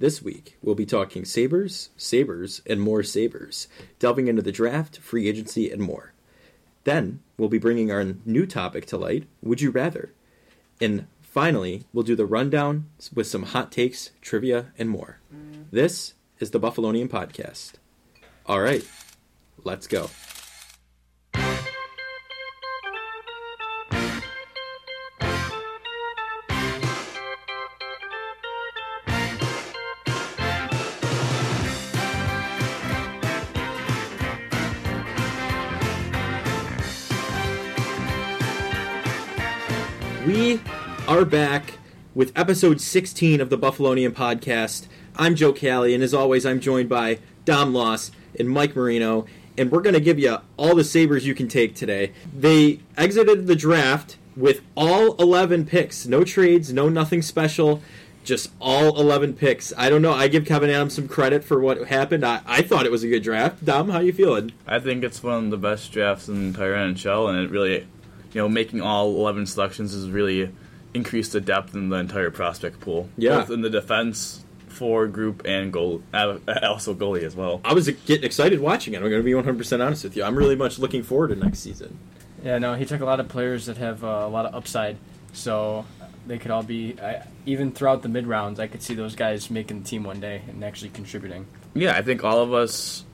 This week, we'll be talking Sabres, Sabres, and more Sabres, delving into the draft, free agency, and more. Then, we'll be bringing our new topic to light Would You Rather? And finally, we'll do the rundown with some hot takes, trivia, and more. Mm. This is the Buffalonian Podcast. All right, let's go. Back with episode 16 of the Buffalonian podcast. I'm Joe Callie, and as always, I'm joined by Dom Loss and Mike Marino, and we're going to give you all the Sabres you can take today. They exited the draft with all 11 picks. No trades, no nothing special, just all 11 picks. I don't know. I give Kevyn Adams some credit for what happened. I, I thought it was a good draft. Dom, how you feeling? I think it's one of the best drafts in the entire NHL, and it really, you know, making all 11 selections is really increased the depth in the entire prospect pool. Yeah. Both in the defense, forward group, and goal, uh, also goalie as well. I was getting excited watching it. I'm going to be 100% honest with you. I'm really much looking forward to next season. Yeah, no, he took a lot of players that have uh, a lot of upside, so they could all be I, even throughout the mid rounds. I could see those guys making the team one day and actually contributing. Yeah, I think all of us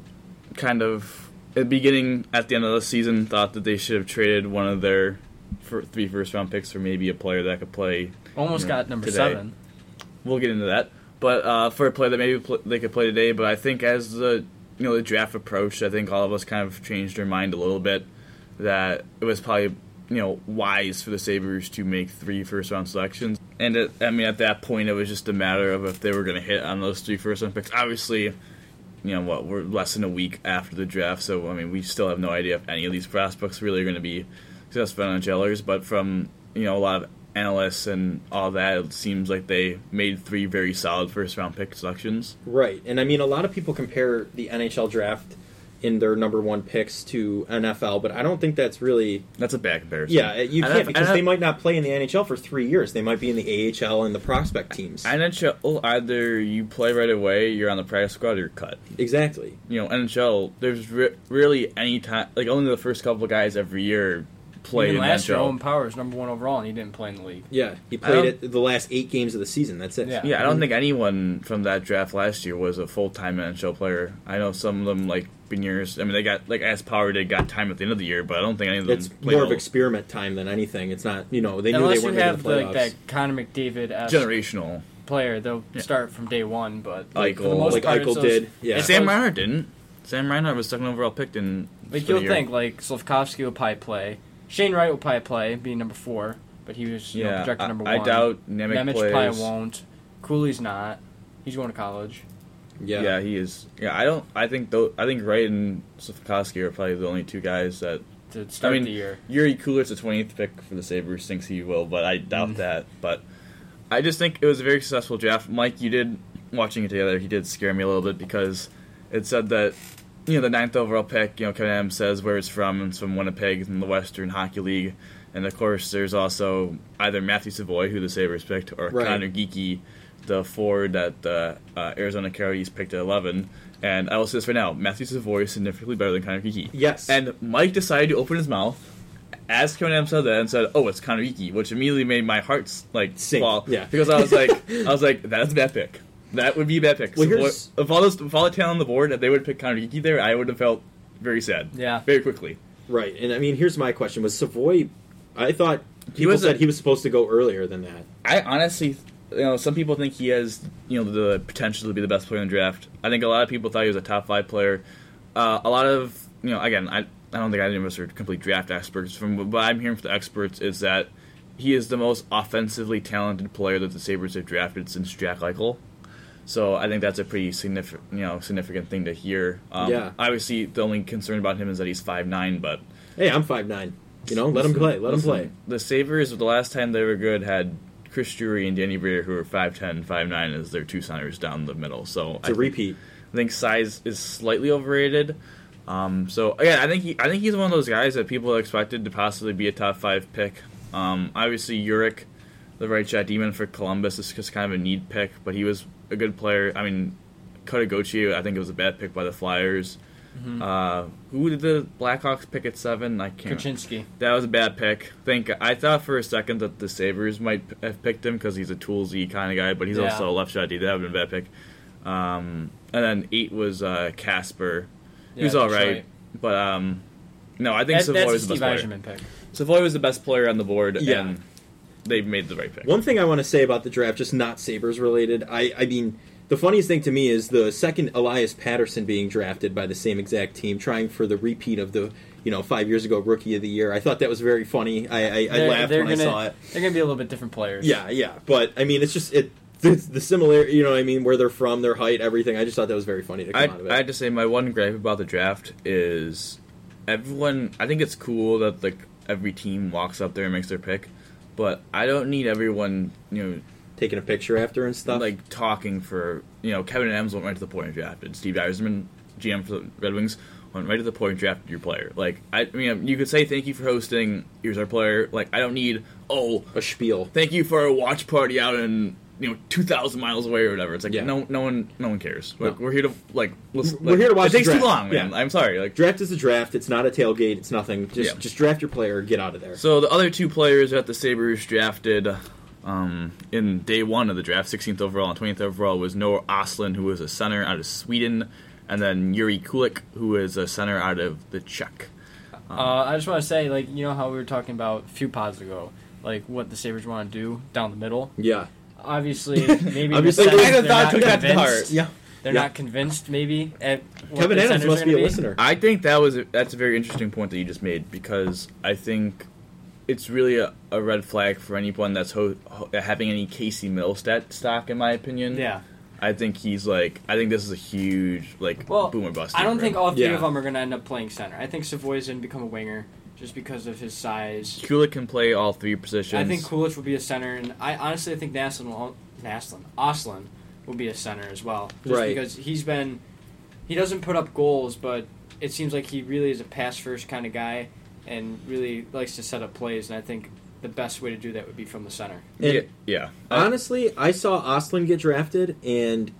kind of at the beginning, at the end of the season, thought that they should have traded one of their for three first round picks for maybe a player that could play. Almost you know, got number today. seven. We'll get into that, but uh, for a player that maybe pl- they could play today. But I think as the you know the draft approached, I think all of us kind of changed our mind a little bit that it was probably you know wise for the Sabres to make three first round selections. And it, I mean, at that point, it was just a matter of if they were going to hit on those three first round picks. Obviously, you know what, we're less than a week after the draft, so I mean, we still have no idea if any of these prospects really are going to be successful NHLers. But from you know a lot of analysts and all that, it seems like they made three very solid first round pick selections. Right. And I mean, a lot of people compare the NHL draft in their number one picks to NFL, but I don't think that's really. That's a bad comparison. Yeah, you can't if- because and they might not play in the NHL for three years. They might be in the AHL and the prospect teams. NHL either you play right away, you're on the practice squad, or you're cut. Exactly. You know, NHL there's re- really any time like only the first couple of guys every year play Even in last year, NHL. Owen Powers number one overall, and he didn't play in the league. Yeah, he played it the last eight games of the season. That's it. Yeah. Yeah, I don't think anyone from that draft last year was a full time NHL player. I know some of them like Beniers. I mean, they got like as Power did got time at the end of the year, but I don't think any of them. It's played more of all- experiment time than anything. It's not, you know, they knew Unless they you weren't have going to like the playoffs. that Connor McDavid generational. player, they'll Yeah. start from day one. But like, for the Eichel. most Like part, Eichel it's those- did, yeah. Sam those- Reinhart didn't. Sam Reinhart was second overall picked in. Like you'll think like Slafkovsky will probably play. Shane Wright will probably play, being number four, but he was you know, Yeah, projected I, number I one. I doubt Nemec, Nemec plays. probably won't. Cooley's not. He's going to college. yeah. Yeah. he is. Yeah, I don't. I think though. I think Wright and Slafkovsky are probably the only two guys that. to start mean, the year. Yuri Kuler's the 20th pick for the Sabres. Thinks he will, but I doubt Mm. that. But I just think it was a very successful draft. Mike, you did watching it together. He did scare me a little bit because it said that you know the ninth overall pick. You know, Kevyn Adams says where it's from. It's from Winnipeg in the Western Hockey League, and of course there's also either Matthew Savoie, who the Sabres picked, or Right. Conor Geekie, the forward that the uh, Arizona Coyotes picked at 11. And I will say this right now: Matthew Savoie is significantly better than Conor Geekie. Yes. And Mike decided to open his mouth as Kevyn Adams said that and said, "Oh, it's Conor Geekie," which immediately made my heart like Sink, fall. yeah. because I was like, I was like, that's a bad pick. That would be a bad pick. Well, So here's- if all those, if all the talent on the board, if they would pick Conor Geekie there, I would have felt very sad. Yeah. very quickly. Right. And I mean, here's my question: Was Savoie? I thought people was a- said he was supposed to go earlier than that. I honestly, you know, some people think he has, you know, the potential to be the best player in the draft. I think a lot of people thought he was a top five player. Uh, a lot of, you know, again, I, I don't think any of us are complete draft experts. From what I'm hearing from the experts is that he is the most offensively talented player that the Sabres have drafted since Jack Eichel. So I think that's a pretty significant, you know, significant thing to hear. Um, Yeah. Obviously, the only concern about him is that he's five nine, but Hey, I'm five nine. You know, let him play. Let him play. The Sabres, the last time they were good, had Chris Drury and Danny Briere, who were 5'10", 5'9", as their two centers down the middle. So It's I a repeat. I think size is slightly overrated. Um, so yeah, I think he, I think he's one of those guys that people expected to possibly be a top five pick. Um, obviously, Uric, the right shot demon for Columbus, is just kind of a need pick, but he was a good player. I mean, Kotagochi, I think it was a bad pick by the Flyers. Mm-hmm. Uh, who did the Blackhawks pick at seven? I can't. Korchinski. That was a bad pick. I Think I thought for a second that the Sabers might p- have picked him because he's a toolsy kind of guy, but he's Yeah. also a left shot. D. That would have been a bad pick. Um, and then eight was uh, Kasper. He was Yeah, all that's right, but um, no, I think That, Savoie was the best player. Pick. Savoie was the best player on the board, Yeah. and they've made the right pick. One thing I want to say about the draft, just not Sabres related, I, I mean, the funniest thing to me is the second Elias Pettersson being drafted by the same exact team, trying for the repeat of the, you know, five years ago Rookie of the Year. I thought that was very funny. I, I, I laughed when gonna, I saw it. They're going to be a little bit different players. Yeah, yeah, but I mean, it's just it. The, the similar, you know, what I mean, where they're from, their height, everything. I just thought that was very funny to come I, out of it. I had to say my one gripe about the draft is everyone. I think it's cool that like every team walks up there and makes their pick, but I don't need everyone you know Taking a picture after and stuff. like talking for you know Kevyn Adams went right to the point and drafted Steve Yzerman, GM for the Red Wings, went right to the point and drafted your player. Like I, I mean, you could say thank you for hosting. Here's our player. Like I don't need oh a spiel. thank you for a watch party out in you know two thousand miles away or whatever. It's like Yeah. no no one no one cares. Like No. we're here to like listen. We're like, here to watch It takes the too long, man. Yeah. I'm sorry. Like Draft is a draft. It's not a tailgate. It's nothing. Just Yeah. just draft your player. Get out of there. so, the other two players that the Sabers drafted um, in day one of the draft, 16th overall and 20th overall, was Noah Östlund, who was a center out of Sweden, and then Yuri Kulich, who is a center out of the Czech. Uh, I just want to say, like, you know how we were talking about a few pods ago, like what the Sabres want to do down the middle? yeah. Obviously, maybe in Obviously, the I they're thought not took that to heart. Yeah. They're Yeah. not convinced, maybe. At what Kevin the Adams must be a gonna listener. I think that was a, that's a very interesting point that you just made because I think it's really a, a red flag for anyone that's ho- ho- having any Casey Mittelstadt stock, in my opinion. Yeah. I think he's like I think this is a huge like Well, boomer bust. I don't think all three Yeah. of them are going to end up playing center. I think Savoie's going to become a winger just because of his size. Kulich can play all three positions. I think Kulich will be a center, and I honestly I think Naslin will Naslin Östlund will be a center as well, just Right. because he's been he doesn't put up goals, but it seems like he really is a pass first kind of guy, and really likes to set up plays. And I think the best way to do that would be from the center. And yeah, yeah. Honestly, I saw Östlund get drafted, and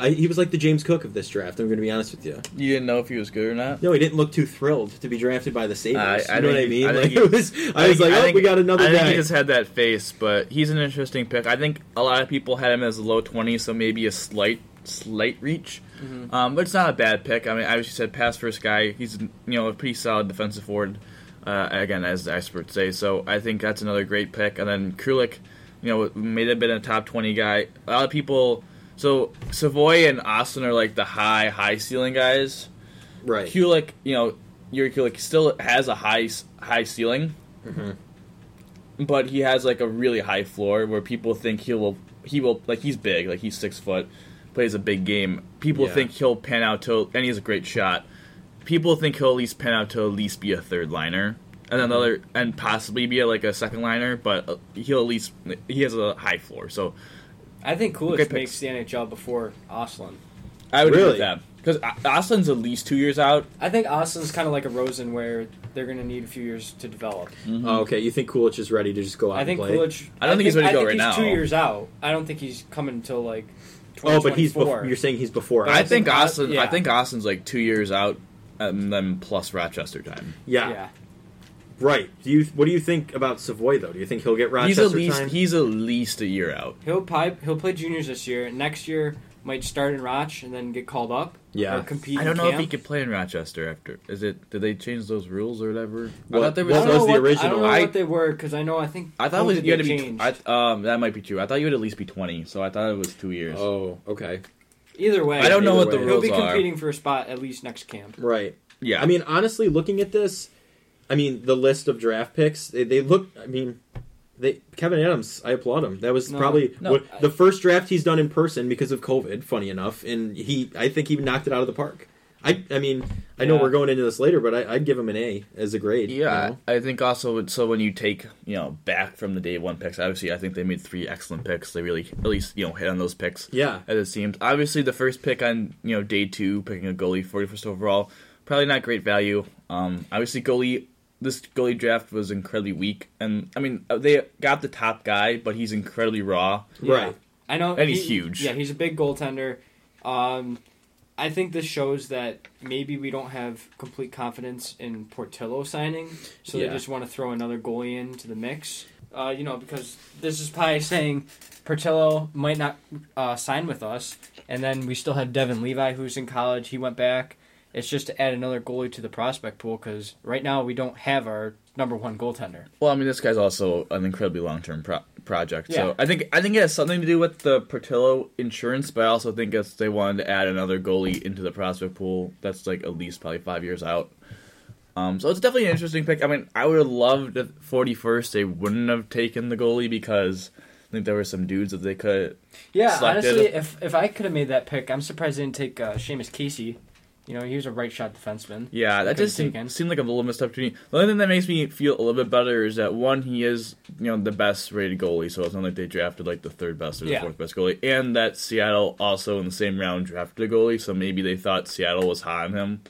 I, he was like the James Cook of this draft. I'm going to be honest with you. you didn't know if he was good or not. No, he didn't look too thrilled to be drafted by the Sabres. I- I you know what I mean? I like, he- it was, I, was think- like, oh, think- we got another I guy. think he just had that face, but he's an interesting pick. I think a lot of people had him as low 20, so maybe a slight slight reach. Mm-hmm. Um, but it's not a bad pick. I mean, I you said pass first guy. He's you know a pretty solid defensive forward. Uh, again, as the experts say, so I think that's another great pick. And then Kulich, you know, may have been a top 20 guy. A lot of people. So Savoie and Östlund are like the high high ceiling guys. right. Kulich, you know, Yuri Kulich still has a high high ceiling, Mhm. but he has like a really high floor where people think he will he will like he's big, like he's six foot, plays a big game. People Yeah. think he'll pan out to and he has a great shot. People think he'll at least pan out to at least be a third liner. And another, and possibly be a, like a second liner, but uh, he'll at least he has a high floor. So I think Kulich Good makes the NHL before Östlund. I would agree Really? with that because Östlund's at least two years out. I think Östlund's kind of like a Rosen, where they're going to need a few years to develop. Mm-hmm. Oh, okay, you think Kulich is ready to just go out I think and play? Kulich. I don't think he's ready to I go think right he's now. Two years out. I don't think he's coming until like. oh, but he's 2024. you're saying he's before. But I think think Aus- Östlund. I think Austin's like two years out, and then plus Rochester time. yeah, Yeah. Right. Do you? What do you think about Savoie though? Do you think he'll get he's Rochester at least time? he's at least a year out. He'll pipe. He'll play juniors this year. Next year might start in Roch and then get called up. Yeah. Or compete. I don't in know if he could play in Rochester after. Is it? Did they change those rules or whatever? What- I thought there what I was. don't was know the what, I original? don't know I- what they were because I know I think. I thought it was you had to be. changed. I, um, that might be true. I thought you would at least be twenty, so I thought it was two years. oh, okay, Either way, I don't know either what the way. He'll rules be are. competing for a spot at least next camp. right. Yeah, I mean, honestly, looking at this, I mean, the list of draft picks, they, they look. I mean, they Kevyn Adams, I applaud him. That was No, probably no, what, I- the first draft he's done in person because of COVID. Funny enough, and he, I think he knocked it out of the park. I, I mean, I know Yeah. we're going into this later, but I, I'd give him an A as a grade. you Yeah, know? I think also so when you take you know back from the day one picks, obviously I think they made three excellent picks. They really at least you know hit on those picks. yeah, as it seems. Obviously, the first pick on you know day two, picking a goalie, forty first overall, probably not great value. Um, obviously, goalie this goalie draft was incredibly weak, and I mean uh, they got the top guy, but he's incredibly raw. Yeah. right. I know, And he's huge. Yeah, he's a big goaltender. Um, I think this shows that maybe we don't have complete confidence in Portillo signing, so Yeah. they just want to throw another goalie into the mix. Uh, you know, because this is probably saying Portillo might not uh, sign with us, and then we still have Devon Levi, who's in college. He went back. It's just to add another goalie to the prospect pool because right now we don't have our number one goaltender. Well, I mean, this guy's also an incredibly long-term pro- project. Yeah. So I think I think it has something to do with the Portillo insurance, but I also think it's they wanted to add another goalie into the prospect pool. That's like at least probably five years out. Um, so it's definitely an interesting pick. I mean, I would have loved at 41st they wouldn't have taken the goalie because I think there were some dudes that they could. Yeah, honestly, if if I could have made that pick, I'm surprised they didn't take uh, Seamus Casey. You know, he was a right shot defenseman. Yeah, that Couldn't just seemed, take him. seemed like a little missed opportunity. The only thing that makes me feel a little bit better is that one, he is you know the best rated goalie, so it's not like they drafted like the third best or the Yeah. fourth best goalie, and that Seattle also in the same round drafted a goalie, so maybe they thought Seattle was high on him.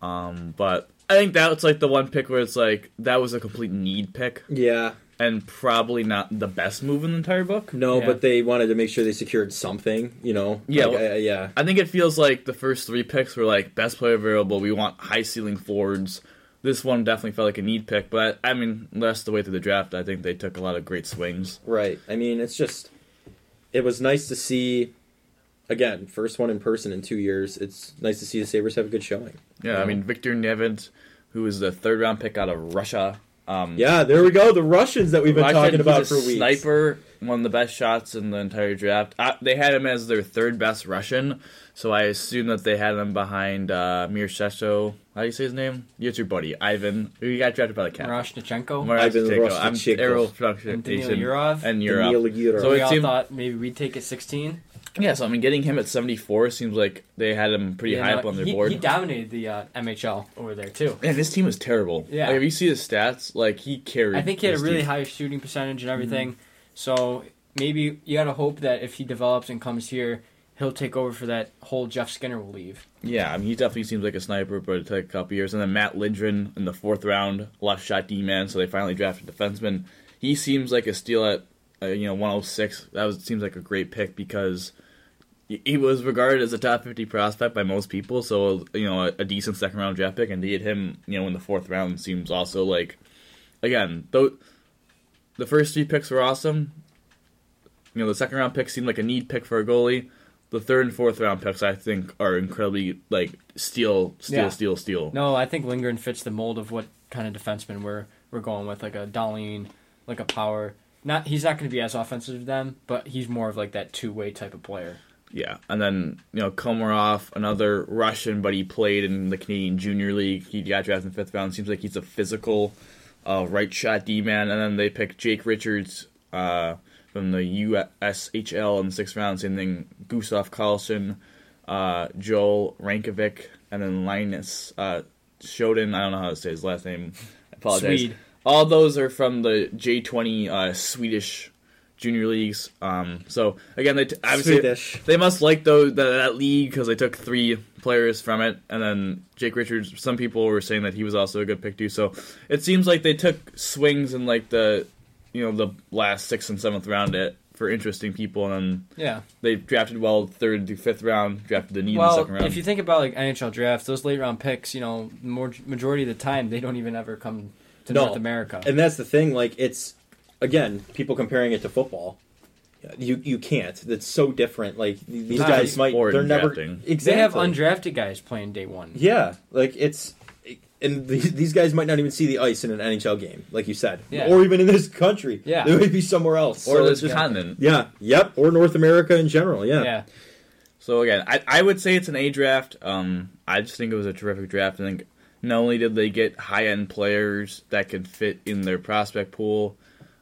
Um, but I think that's like the one pick where it's like that was a complete need pick Yeah, and probably not the best move in the entire book. no, Yeah. but they wanted to make sure they secured something. You know. Yeah, Like, well- uh, yeah. I think it feels like the first three picks were like best player available. We want high ceiling forwards. This one definitely felt like a need pick, but I mean, of the way through the draft, I think they took a lot of great swings. Right. I mean, it's just it was nice to see again, first one in person in 2 years. It's nice to see the Sabres have a good showing. Yeah, I mean, Victor Nevins, who was the third round pick out of Russia. Um, Yeah, there we go. The Russians that we've been Russian, talking he's about a for weeks. Sniper, one of the best shots in the entire draft. Uh, they had him as their third best Russian, so I assume that they had him behind uh, Mirshesho. How do you say his name? It's your buddy Ivan, who got drafted by the Capitals. Marashnichenko, Ivan Marashchenko. I'm Roshnichenko. Aero and pronunciation Yurov. and Yurov. So we all thought maybe we'd take it 16. Yeah, so I mean, getting him at 74 seems like they had him pretty Yeah, high no, up on their he, board. He dominated the uh, MHL over there too. Man, this team is terrible. Yeah. Like, if you see his stats, like he carried. I think he had a really team. high shooting percentage and everything. Mm-hmm. So maybe you got to hope that if he develops and comes here, he'll take over for that whole Jeff Skinner will leave. Yeah, I mean, he definitely seems like a sniper, but it took a couple years. And then Mats Lindgren in the fourth round, left shot D man, so they finally drafted a defenseman. He seems like a steal at uh, you know 106. That was seems like a great pick because he- was regarded as a top 50 prospect by most people. So you know, a, a decent second round draft pick, and to get him you know in the fourth round seems also like again though the first three picks were awesome. You know, the second round pick seemed like a need pick for a goalie. The third and fourth round picks, I think, are incredibly like steal, steal, Yeah. steal, steal. No, I think Lindgren fits the mold of what kind of defenseman we're we're going with, like a Dahlin, like a power. Not he's not going to be as offensive to them, but he's more of like that two way type of player. Yeah, and then you know Komarov, another Russian, but he played in the Canadian Junior League. He got drafted in the fifth round. Seems like he's a physical, uh, right shot D man. And then they picked Jake Richards uh, from the USHL in the sixth round. Same thing, Gustav Karlsson, uh, Joel Rankovic, and then Linus uh, Shoden. I don't know how to say his last name. I apologize. Swede. All those are from the J20 uh, Swedish junior leagues. Um, so again, they t- obviously Swedish. they must like those that, that league because they took three players from it, and then Jake Richards. Some people were saying that he was also a good pick too. So it seems like they took swings in like the you know the last sixth and seventh round at, for interesting people, and then Yeah. they drafted well third to fifth round, drafted the need in the Well, second round. if you think about like NHL drafts, those late round picks, you know, more majority of the time they don't even ever come to No. North America. And that's the thing. Like it's again, people comparing it to football. You you can't. That's so different. Like these Not guys might sport they're never drafting. They have undrafted guys playing day one. Yeah, like it's and these, these guys might not even see the ice in an NHL game, like you said, Yeah. or even in this country. Yeah. they might be somewhere else, or So this just- continent. Yeah, yep, or North America in general. Yeah, Yeah. So again, I, I would say it's an A draft. Um, I just think it was a terrific draft. I think not only did they get high end players that could fit in their prospect pool,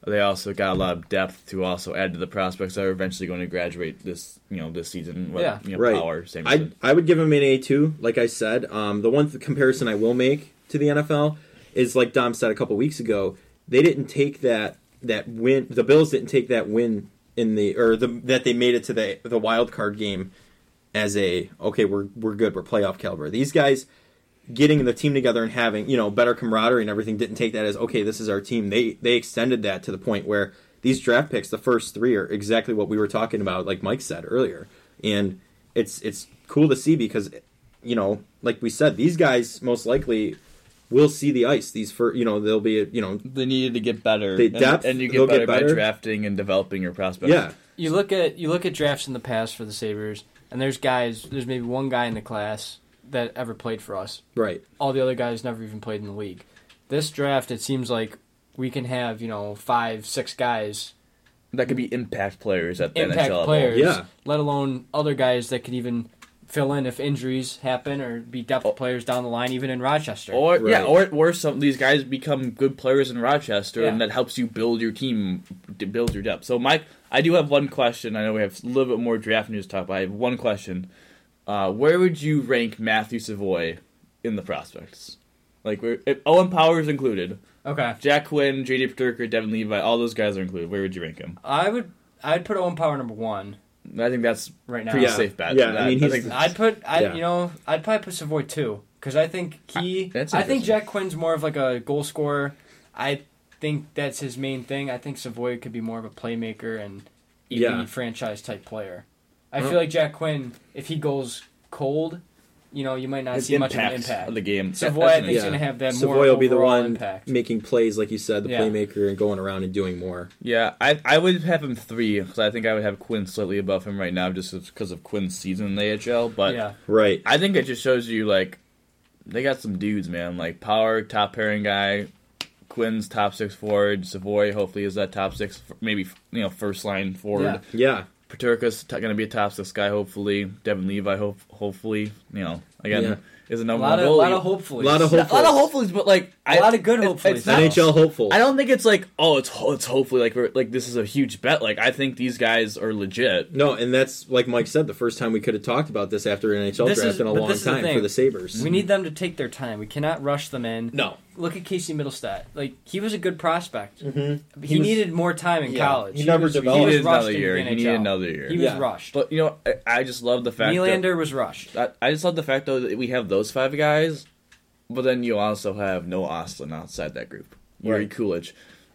they also got a lot of depth to also add to the prospects that are eventually going to graduate this you know this season. With, Yeah. you know, Right. Power, same. I I would give him an A two. Like I said, um, the one th- comparison I will make to the NFL is like Dom said a couple weeks ago. They didn't take that that win. The Bills didn't take that win in the or the that they made it to the the wild card game as a okay we're we're good we're playoff caliber. These guys getting the team together and having you know better camaraderie and everything didn't take that as okay this is our team. They they extended that to the point where these draft picks, the first three are exactly what we were talking about, like Mike said earlier, and it's it's cool to see because you know, like we said, these guys most likely will see the ice. These for you know they'll be you know They needed to get better. They depth, and, you they'll get get better, by drafting and developing your prospects. yeah You look at you look at drafts in the past for the Sabers, and there's guys. There's maybe one guy in the class that ever played for us. right All the other guys never even played in the league. This draft, it seems like we can have you know five, six guys that could be impact players at the impact NHL level. Yeah. let alone other guys that could even fill in if injuries happen or be depth Oh. players down the line, even in Rochester. Or yeah, or Right. or some of these guys become good players in Rochester, and that helps you build your team, to build your depth. So, Mike, I do have one question. I know we have a little bit more draft news to talk, but I have one question. Uh, where would you rank Matthew Savoie in the prospects? Like, where, if Owen Powers included, okay, Jack Quinn, JD Peterka, Devon Levi, all those guys are included. Where would you rank him? I would I'd put Owen Power number one I think that's right now. pretty Yeah. safe bet. Yeah, I mean, he's- think- I'd put I Yeah. you know I'd probably put Savoie two because I think he That's I think. Jack Quinn's more of like a goal scorer. I think that's his main thing. I think Savoie could be more of a playmaker and elite Yeah. franchise type player. I feel like Jack Quinn, if he goes cold, you know, you might not his see much of an impact impact. of the game. Savoie, That's I an think, is Yeah. going to have that more Savoie will be the overall one impact. making plays, like you said, the Yeah. playmaker, and going around and doing more. Yeah, I I would have him three because I think I would have Quinn slightly above him right now just because of Quinn's season in the AHL. But yeah, Right. I think it just shows you like they got some dudes, man. Like Power, top pairing guy, Quinn's top six forward, Savoie hopefully is that top six, maybe you know first line forward. Yeah. Peterka's t- going to be a top six guy hopefully. Devon Levi hope hopefully you know again Yeah. is a a number lot one of, goalie. lot of hopefuls. A lot of Yeah, a lot of hopefuls, but like A lot of good it- hopefuls, It's not, NHL hopeful. I don't think it's like oh it's it's hopefully like we're, like this is a huge bet. Like I think these guys are legit. No, and that's like Mike said. The first time we could have talked about this after an NHL This draft is- in a long this is the time for the Sabers. We need them to take their time. We cannot rush them in. no. Look at Casey Mittelstadt. Like he was a good prospect. Mm-hmm. He, needed more time in yeah, college. he never was, developed. He was needed another into year. the He needed another year. He was Yeah. rushed. But you know, I, I just love the fact Nylander was rushed. I, I just love the fact though that we have those five guys, but then you also have no Östlund outside that group. Yuri Right. Kulich,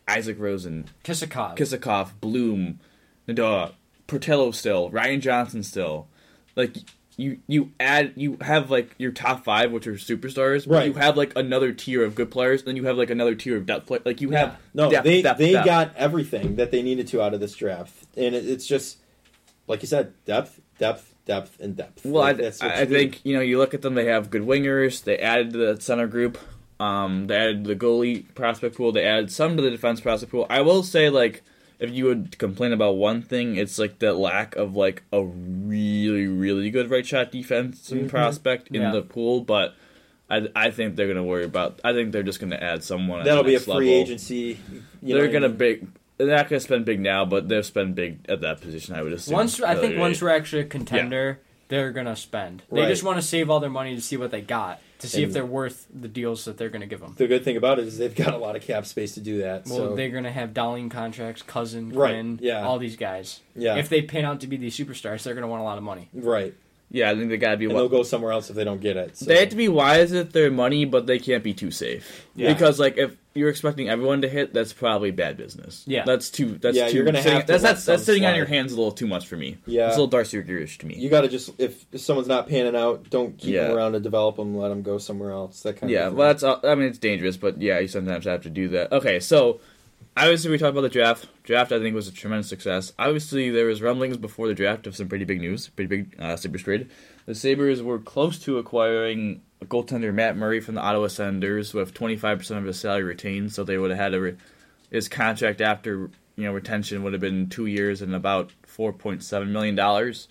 Isaac Rosen, Kisakov. Kisakov, Bloom, Nadal, Portillo still, Ryan Johnson still. Like you, you add, you have like your top five, which are superstars. But Right. You have like another tier of good players, then you have like another tier of depth play. Like you have No, depth, they depth, they depth. got everything that they needed to out of this draft, and it, it's just like you said, depth, depth, depth, and depth. Well, Like, I, that's what I you think you know you look at them. They have good wingers. They added the center group. Um, they added the goalie prospect pool. They added some to the defense prospect pool. I will say, like, if you would complain about one thing, it's like the lack of like a really, really good right shot defense and Mhm. prospect in Yeah. the pool. But I, I think they're gonna worry about. I think they're just gonna add someone. that'll the be a free level. agency. you They're what gonna mean? big. They're not gonna spend big now, but they'll spend big at that position. I would assume. Once I think once we're actually a contender, they're gonna spend. They Right. just want to save all their money to see what they got, to see if they're worth the deals that they're gonna give them. The good thing about it is they've got a lot of cap space to do that. Well, so they're gonna have Dahlin contracts, cousin, Right, yeah. all these guys. yeah, If they pan out to be these superstars, they're gonna want a lot of money. right, yeah, I think they gotta be. and they'll go somewhere else if they don't get it. So. They have to be wise with their money, but they can't be too safe. Yeah. Because like if you're expecting everyone to hit, that's probably bad business. Yeah. that's too. That's Yeah, too. you're gonna sitting- have to that's that's, that's some sitting on your hands a little too much for me. Yeah. it's a little Darcy Gurish to me. You got to just if, if someone's not panning out, don't keep Yeah. them around to develop them. Let them go somewhere else. That kind yeah, of. Yeah, well, that's. uh, I mean, it's dangerous, but yeah, you sometimes have to do that. Okay, so obviously we talked about the draft. Draft, I think, was a tremendous success. Obviously, there was rumblings before the draft of some pretty big news, pretty big uh, Sabres trade. The Sabres were close to acquiring goaltender Matt Murray from the Ottawa Senators with 25% of his salary retained, so they would have had a re- his contract after you know retention would have been two years and about 4.7 million dollars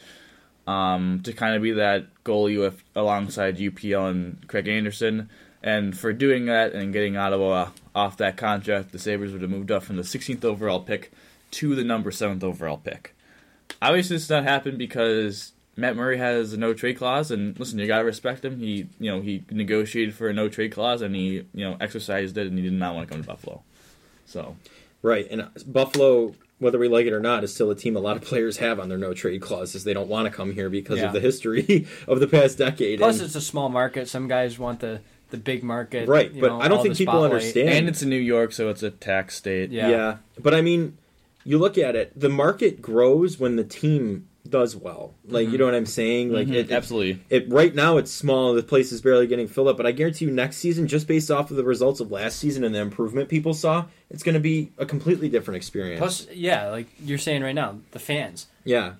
um, to kind of be that goalie with alongside UPL and Craig Anderson. And for doing that and getting Ottawa off that contract, the Sabres would have moved up from the 16th overall pick to the number 7th overall pick. Obviously, this did not happen because Matt Murray has a no trade clause, and listen, you gotta respect him. He, you know, he negotiated for a no trade clause, and he, you know, exercised it, and he did not want to come to Buffalo. So, right. And uh, Buffalo, whether we like it or not, is still a team a lot of players have on their no trade clauses. They don't want to come here because Yeah. of the history of the past decade. Plus, and- it's a small market. Some guys want the the big market, Right, you but know, I don't think people spotlight. understand. and it's in New York, so it's a tax state. Yeah. yeah. but I mean, you look at it, the market grows when the team does well. Like you know what I'm saying? Like Mhm, it, it, absolutely. it right now it's small. The place is barely getting filled up, but I guarantee you next season, just based off of the results of last season and the improvement people saw, it's going to be a completely different experience. Plus, yeah, like you're saying right now, the fans. yeah,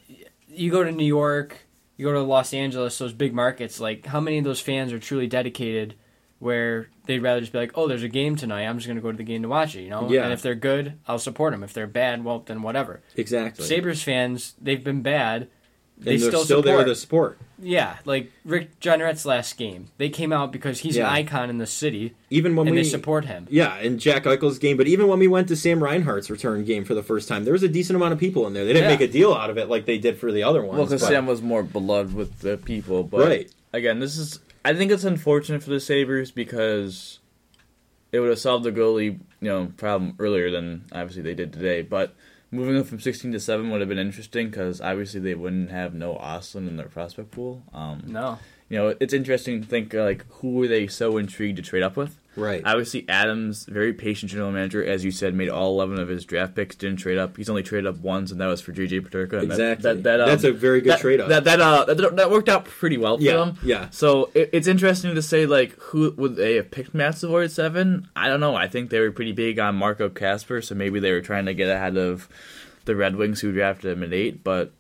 You go to New York, you go to Los Angeles, those big markets. Like, how many of those fans are truly dedicated? Where they'd rather just be like, "Oh, there's a game tonight. I'm just going to go to the game to watch it." You know. Yeah. And if they're good, I'll support them. If they're bad, well, then whatever. exactly. Sabres fans, they've been bad. They and they're still, still there support. to support. Yeah, like Rick Jeanneret's last game, they came out because he's Yeah. an icon in the city, Even when and we they support him. Yeah, and Jack Eichel's game, but even when we went to Sam Reinhart's return game for the first time, there was a decent amount of people in there. They didn't Yeah. make a deal out of it like they did for the other ones. Well, because Sam was more beloved with the people, but Right. again, this is I think it's unfortunate for the Sabers because it would have solved the goalie you know problem earlier than obviously they did today. But moving them from sixteen to seven would have been interesting because obviously they wouldn't have no Östlund in their prospect pool. Um, No, You know, it's interesting to think uh, like who were they so intrigued to trade up with. Right. Obviously, Adams, very patient general manager, as you said, made all eleven of his draft picks. Didn't trade up. He's only traded up once, and that was for JJ Peterka. And that- exactly. That, that, um, That's a very good trade up. That that, uh, that that worked out pretty well for yeah, them. yeah. So it, it's interesting to say like who would they have picked Matt Savoie at seven? I don't know. I think they were pretty big on Marco Kasper, so maybe they were trying to get ahead of the Red Wings who drafted him at eight. But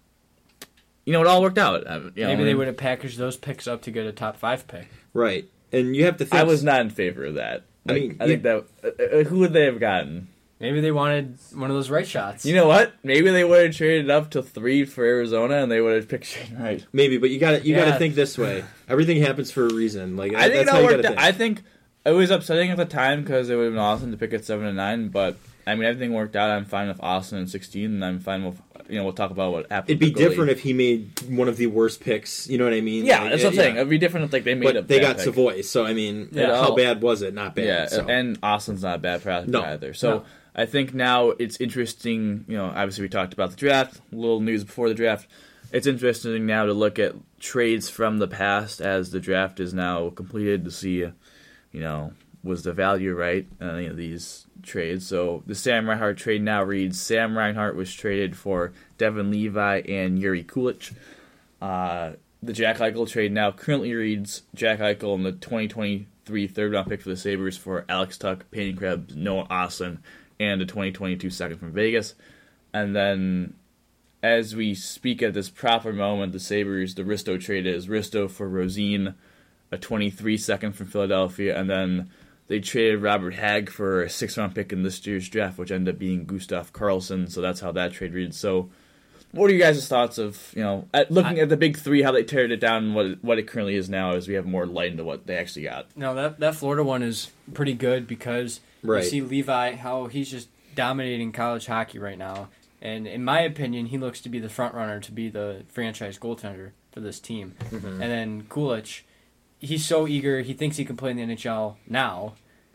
you know, it all worked out. Uh, you know, maybe they would have packaged those picks up to get a top five pick. Right. And you have to think. I was not in favor of that. I mean, I think that uh, uh, who would they have gotten? Maybe they wanted one of those right shots. You know what? Maybe they would have traded up to three for Arizona, and they would have picked Shane Wright. maybe, but you got to you got to think this way. Everything happens for a reason. Like I think that's it how all you got worked. to think. I think it was upsetting at the time because it would have been awesome to pick at seven and nine. But I mean, everything worked out. I'm fine with Östlund and sixteen, and I'm fine with you know we'll talk about what happened. It'd be with the goalie. different if he made one of the worst picks. You know what I mean? Yeah, Like, that's what I'm yeah. saying. It'd be different if like they made a But they bad got pick. Savoie, so I mean, Yeah. how oh. bad was it? Not bad. Yeah, so. and Östlund's not a bad prospect No. either. So No. I think now it's interesting. You know, obviously we talked about the draft. A little news before the draft. It's interesting now to look at trades from the past as the draft is now completed to see, you know, was the value right in any of these trades. So the Sam Reinhart trade now reads: Sam Reinhart was traded for Devon Levi and Yuri Kulich. Uh, the Jack Eichel trade now currently reads Jack Eichel and the 2023 third round pick for the Sabres for Alex Tuch, Peyton Krebs, Noah Östlund, and a 2022 second from Vegas. And then, as we speak at this proper moment, the Sabres, the Risto trade is Risto for Rosén, a 23 second from Philadelphia, and then they traded Robert Hagg for a six round pick in this year's draft, which ended up being Gustav Karlsson. So that's how that trade reads. So, what are you guys' thoughts of you know at looking at the big three, how they teared it down, and what it, what it currently is now, as we have more light into what they actually got. No, that that Florida one is pretty good because Right. you see Levi how he's just dominating college hockey right now, and in my opinion, he looks to be the front runner to be the franchise goaltender for this team. Mm-hmm. And then Kulich, he's so eager. He thinks he can play in the NHL now,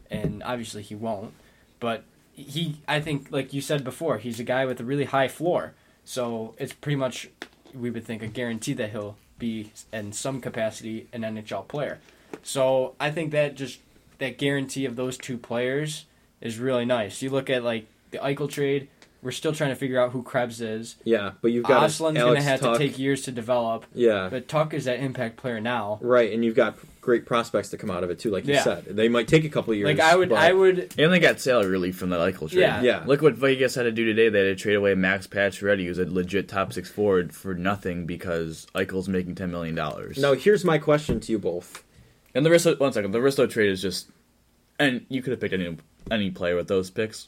and obviously he won't. But he, I think, like you said before, he's a guy with a really high floor. So it's pretty much, we would think, a guarantee that he'll be in some capacity an NHL player. So I think that just that guarantee of those two players is really nice. You look at like the Eichel trade. We're still trying to figure out who Krebs is. yeah, but you've got Östlund's going to have Tuch. to take years to develop. Yeah, But Tuch is that impact player now. right, and you've got great prospects to come out of it too. Like you Yeah. said, they might take a couple of years. Like I would, but- I would. And they got salary relief from the Eichel trade. Yeah. Yeah. Look what Vegas had to do today. They had to trade away Max Pacioretty, who's a legit top six forward, for nothing because Eichel's making ten million dollars. Now, here's my question to you both. and the Risto, one second, the Risto trade is just, and you could have picked any any player with those picks,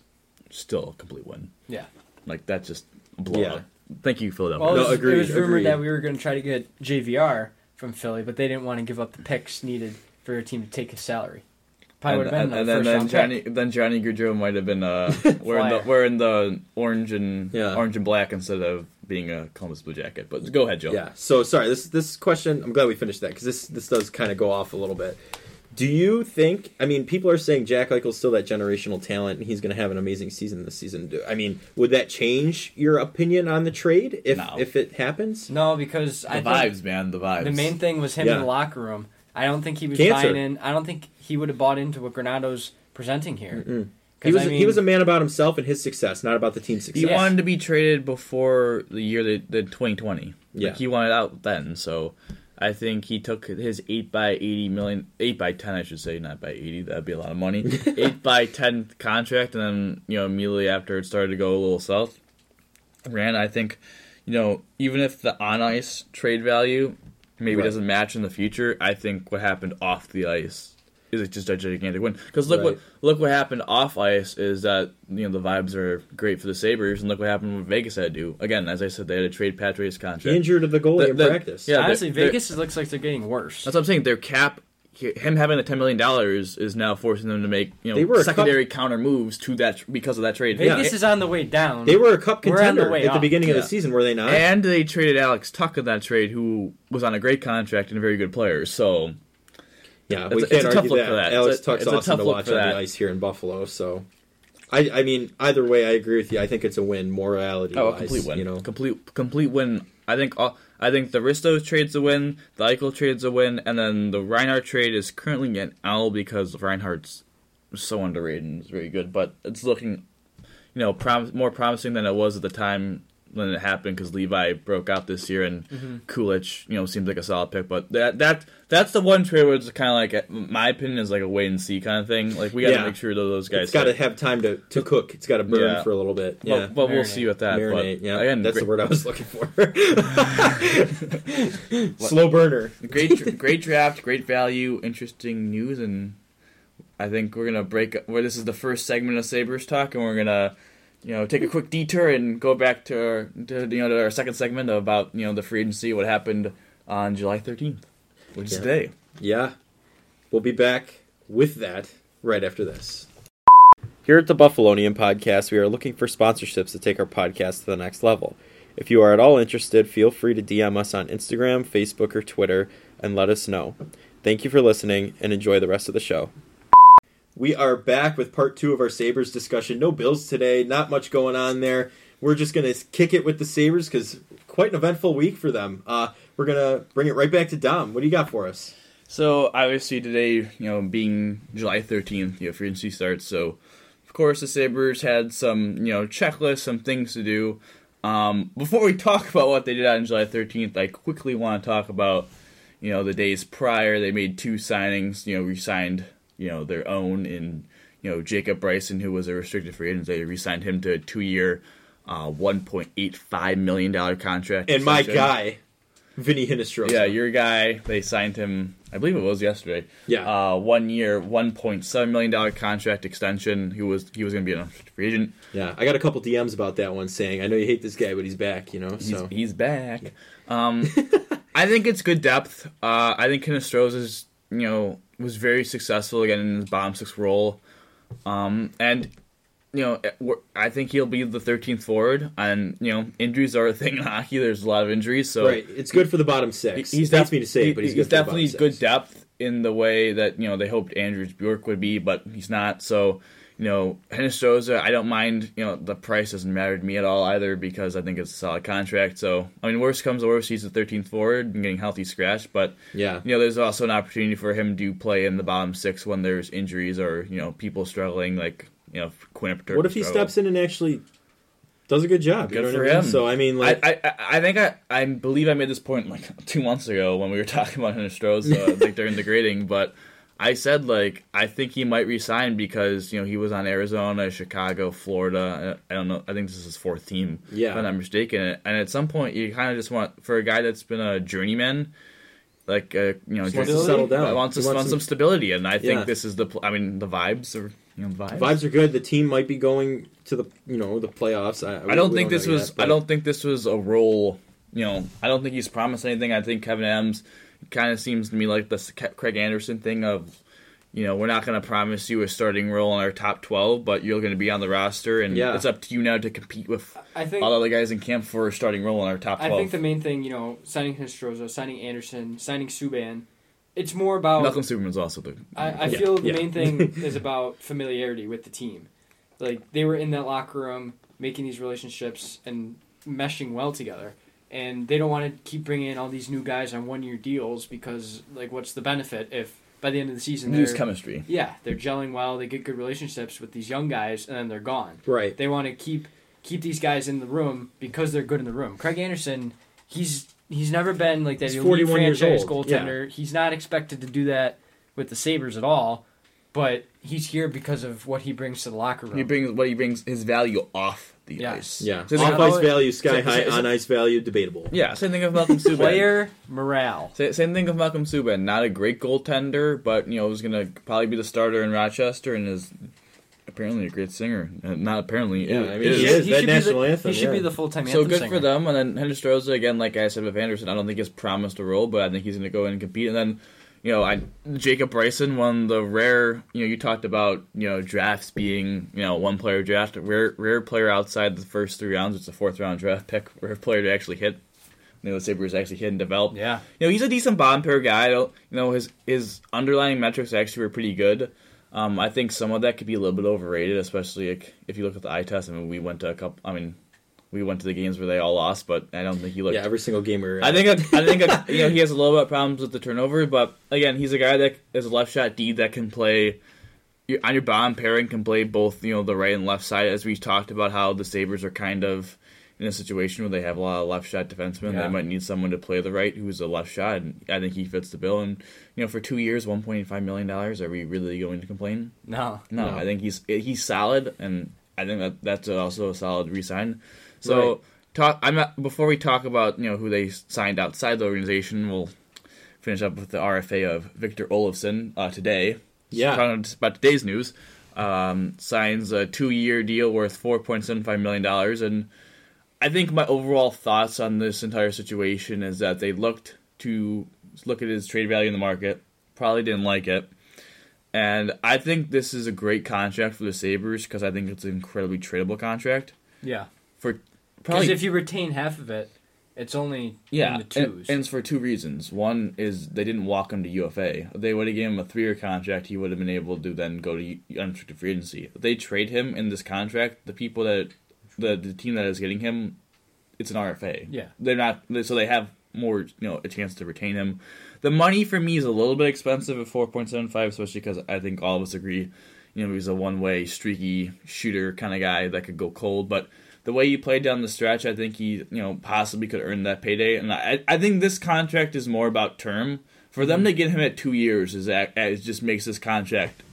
still a complete win. Yeah. Like that's just a blowout. Yeah. Thank you, Philadelphia. Well, it was, agreed, it was rumored agreed. that we were going to try to get JVR from Philly, but they didn't want to give up the picks needed for a team to take his salary. Probably would and, have been and, the and first then, then Johnny pick. then Johnny Gaudreau might have been uh wearing the Flyer. wearing the orange and Yeah. orange and black instead of being a Columbus Blue Jacket. But go ahead, Joe. Yeah. So sorry. This this question. I'm glad we finished that because this this does kind of go off a little bit. Do you think? I mean, people are saying Jack Eichel's still that generational talent, and he's going to have an amazing season this season. Do- I mean, would that change your opinion on the trade if No. if it happens? No, because The I vibes, think man. The vibes. the main thing was him Yeah. in the locker room. I don't think he was Cancer. buying in. I don't think he would have bought into what Granato's presenting here. He was I he was a man about himself and his success, not about the team's success. He wanted to be traded before the year that the 2020. Yeah. Like he wanted out then, so I think he took his eight by eighty million, eight by ten, I should say, not by eighty. That'd be a lot of money. eight by ten contract, and then you know immediately after it started to go a little south, ran. I think, you know, even if the on ice trade value maybe Right. doesn't match in the future, I think what happened off the ice is it just a gigantic win. Because look Right. what look what happened off ice is that you know the vibes are great for the Sabers, and look what happened with Vegas had to do. Again, as I said, they had to trade Patrick's contract. injured of the goalie The- in the- practice. yeah, Honestly, they're- Vegas looks like they're getting worse. That's what I'm saying. Their cap, him having the ten million dollars, is now forcing them to make you know They were know cup- secondary counter moves to that because of that trade. Vegas Yeah. is on the way down. They were a cup We're the contender way at the up. beginning of the season, were they not? And they traded Alex Tuch in that trade, who was on a great contract and a very good player. So yeah, we a- can't it's a argue tough look that. for that. Alex It's a- Tuch's it's awesome tough to watch on the ice here in Buffalo. So, I, I mean, either way, I agree with you. I think it's a win, morality. oh, a wise, complete win. You know, complete complete win. I think all, I think the Risto trade's a win, the Eichel trade's a win, and then the Reinhart trade is currently an L because Reinhart's so underrated and is very good, but it's looking, you know, prom- more promising than it was at the time when it happened because Levi broke out this year and Mm-hmm. Kulich, you know, seems like a solid pick. But that that that's the one trade where it's kind of like, my opinion is like a wait and see kind of thing. Like we got to Yeah. make sure that those guys. it's got to have time to, to cook. It's got to burn Yeah. for a little bit. But, Yeah, but we'll Marinate. see with that. marinate. but Yeah, again, that's great- the word I was looking for. Slow burner. great great draft, great value, interesting news, and I think we're gonna break. Where this is the first segment of Sabers talk, and we're gonna, you know, take a quick detour and go back to, our, to you know to our second segment about you know the free agency, what happened on July thirteenth, which is today. Yeah. We'll be back with that right after this. Here at the Buffalonian Podcast, we are looking for sponsorships to take our podcast to the next level. If you are at all interested, feel free to DM us on Instagram, Facebook, or Twitter and let us know. Thank you for listening and enjoy the rest of the show. We are back with part two of our Sabres discussion. No Bills today, not much going on there. We're just going to kick it with the Sabres because quite an eventful week for them. Uh, we're going to bring it right back to Dom. What do you got for us? So obviously today, you know, being July thirteenth, you know, free agency starts. So of course the Sabers had some, you know, checklists, some things to do. Um, before we talk about what they did on July thirteenth, I quickly want to talk about, you know, the days prior. They made two signings. You know, re-signed, you know, their own in, you know, Jacob Bryson, who was a restricted free agent. They re-signed him to a two-year, uh, one point eight five million dollar contract. And my guy, Vinny Hinostroza. Yeah, your guy. They signed him. I believe it was yesterday. Yeah. Uh, one year, one point seven million dollar contract extension. He was he was going to be an free agent. yeah. I got a couple DMs about that one saying, I know you hate this guy, but he's back, you know? He's, So, he's back. Um, I think it's good depth. Uh, I think Kinestroza is you know was very successful again in his bottom six role. Um, and you know, I think he'll be the 13th forward. And you know, injuries are a thing in hockey. There's a lot of injuries, so right. It's good for the bottom six. He's def- me to say, it, but he's, good for the definitely good depth in the way that you know they hoped Anders Bjork would be, but he's not. So you know, Hinostroza, I don't mind. You know, the price doesn't matter to me at all either because I think it's a solid contract. So I mean, worst comes to worst, he's the 13th forward and getting healthy scratch. But Yeah. you know, there's also an opportunity for him to play in the bottom six when there's injuries or you know people struggling, like you know Quinn. What if he steps in and actually does a good job? Good you know for what I mean? him. So, I mean, like, I, I, I think I, I believe I made this point like two months ago when we were talking about Hinostroza, like during the grading. But I said like I think he might resign because you know he was on Arizona, Chicago, Florida. I don't know. I think this is his fourth team. Yeah. if I'm not mistaken. And at some point, you kind of just want for a guy that's been a journeyman. Like uh, you know, wants just- to settle down. wants, to, wants some stability, and I think Yeah. this is the. Pl- I mean, the vibes are you know the vibes. vibes are good. The team might be going to the, you know, the playoffs. I, I don't we think this was. yet, I don't think this was a role. You know, I don't think he's promised anything. I think Kevyn Adams kind of seems to me like the Craig Anderson thing of, you know, we're not going to promise you a starting role in our top twelve, but you're going to be on the roster, and Yeah. it's up to you now to compete with I think all other guys in camp for a starting role in our top 12. I think the main thing, you know, signing Histroza, signing Anderson, signing Subban, it's more about. Malcolm Subban's also the. I, I Yeah, feel the yeah. main thing is about familiarity with the team. Like they were in that locker room making these relationships and meshing well together, and they don't want to keep bringing in all these new guys on one year deals because like what's the benefit if by the end of the season, Use they're chemistry. yeah, they're gelling well. They get good relationships with these young guys, and then they're gone. Right. They want to keep keep these guys in the room because they're good in the room. Craig Anderson, he's he's never been like that He's elite 41 years franchise old, goaltender. He's not expected to do that with the Sabers at all. But he's here because of what he brings to the locker room. He brings what he brings his value off the Yes. ice. Yeah. So Off the- ice value sky so- high, so- on ice value debatable. yeah. Same thing of Malcolm Subban. Player morale. Sa- Same thing with Malcolm Subban. Not a great goaltender, but you know was gonna probably be the starter in Rochester, and is apparently a great singer. Uh, Not apparently. Yeah, is- I mean, is. he is. that should be national the, anthem, He should yeah. be the full time So anthem good singer. for them. And then Hinostroza, again, like I said with Anderson, I don't think he's promised a role, but I think he's going to go in and compete. And then, you know, I Jacob Bryson, one of the rare, you know, you talked about, you know, drafts being, you know, one player draft, rare, rare player outside the first three rounds. It's a fourth round draft pick, rare player to actually hit. You know, the Sabres actually hit and develop. Yeah. You know, he's a decent bottom pair guy. I don't, you know, his his underlying metrics actually were pretty good. Um, I think some of that could be a little bit overrated, especially if you look at the eye test. I mean, we went to a couple. I mean, we went to the games where they all lost, but I don't think he looked. Yeah, every single game we were I think I think you know he has a little bit of problems with the turnover, but again, he's a guy that is a left shot D that can play on your bottom pairing can play both you know the right and left side. As we talked about how the Sabres are kind of in a situation where they have a lot of left shot defensemen. Yeah. They might need someone to play the right who's a left shot, and I think he fits the bill. And you know, for two years, one point five million dollars, are we really going to complain? No. No, No. I think he's he's solid, and I think that that's also a solid resign. So Right. talk. I'm not, before we talk about you know who they signed outside the organization. We'll finish up with the RFA of Victor Olofsson uh, today. Yeah. talking about today's news. Um, signs a two-year deal worth four point seven five million dollars, and I think my overall thoughts on this entire situation is that they looked to look at his trade value in the market, probably didn't like it. And I think this is a great contract for the Sabres because I think it's an incredibly tradable contract. Yeah. For Because if you retain half of it, it's only yeah, in the and, twos. and it's for two reasons. One is they didn't walk him to UFA. They would have given him a three-year contract, he would have been able to then go to unrestricted free agency. If they trade him in this contract, the people that the the team that is getting him, it's an RFA. Yeah. they're not. So they have more, you know, a chance to retain him. The money for me is a little bit expensive at four point seven five, especially because I think all of us agree, you know, he's a one-way streaky shooter kind of guy that could go cold, but the way he played down the stretch, I think he, you know, possibly could earn that payday. And I, I think this contract is more about term. For them to get him at two years is that it just makes this contract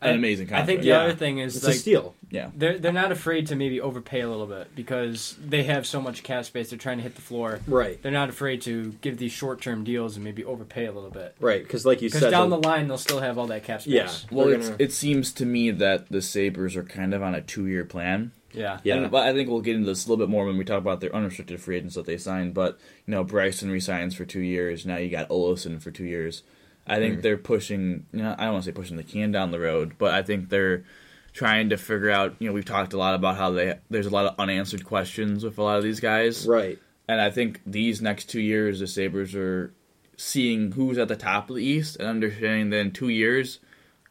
an I- amazing contract. I think the Yeah. other thing is it's like a steal. yeah, they're they're not afraid to maybe overpay a little bit because they have so much cap space. They're trying to hit the floor. Right. They're not afraid to give these short term deals and maybe overpay a little bit. Right. Because like you Because said, down the- the line they'll still have all that cap space. Yeah. Well, it's, gonna- it seems to me that the Sabres are kind of on a two-year plan. Yeah. Yeah. And, but I think we'll get into this a little bit more when we talk about their unrestricted free agents that they signed. But you know, Bryson resigns for two years. Now you got Olofsson for two years. I think Mhm. they're pushing. You know, I don't want to say pushing the can down the road, but I think they're trying to figure out. You know, we've talked a lot about how they there's a lot of unanswered questions with a lot of these guys, right. and I think these next two years, the Sabres are seeing who's at the top of the East and understanding that in two years,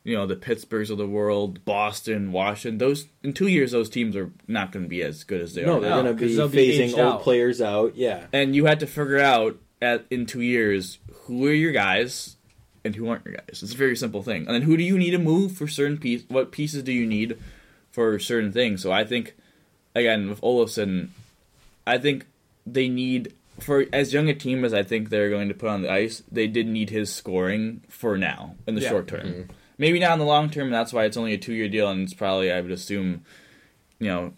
you know, the Pittsburghs of the world, Boston, Washington, those in two years those teams are not going to be as good as they No, are No, they're going to be they'll be phasing old out. players out. Yeah. And you had to figure out at in two years who are your guys and who aren't your guys. It's a very simple thing. And then who do you need to move for certain piece? What pieces do you need for certain things? So I think again with Olofsson, I think they need for as young a team as I think they're going to put on the ice. They did need his scoring for now in the Yeah. short term. Mm-hmm. Maybe not in the long term. That's why it's only a two year deal, and it's probably I would assume, you know,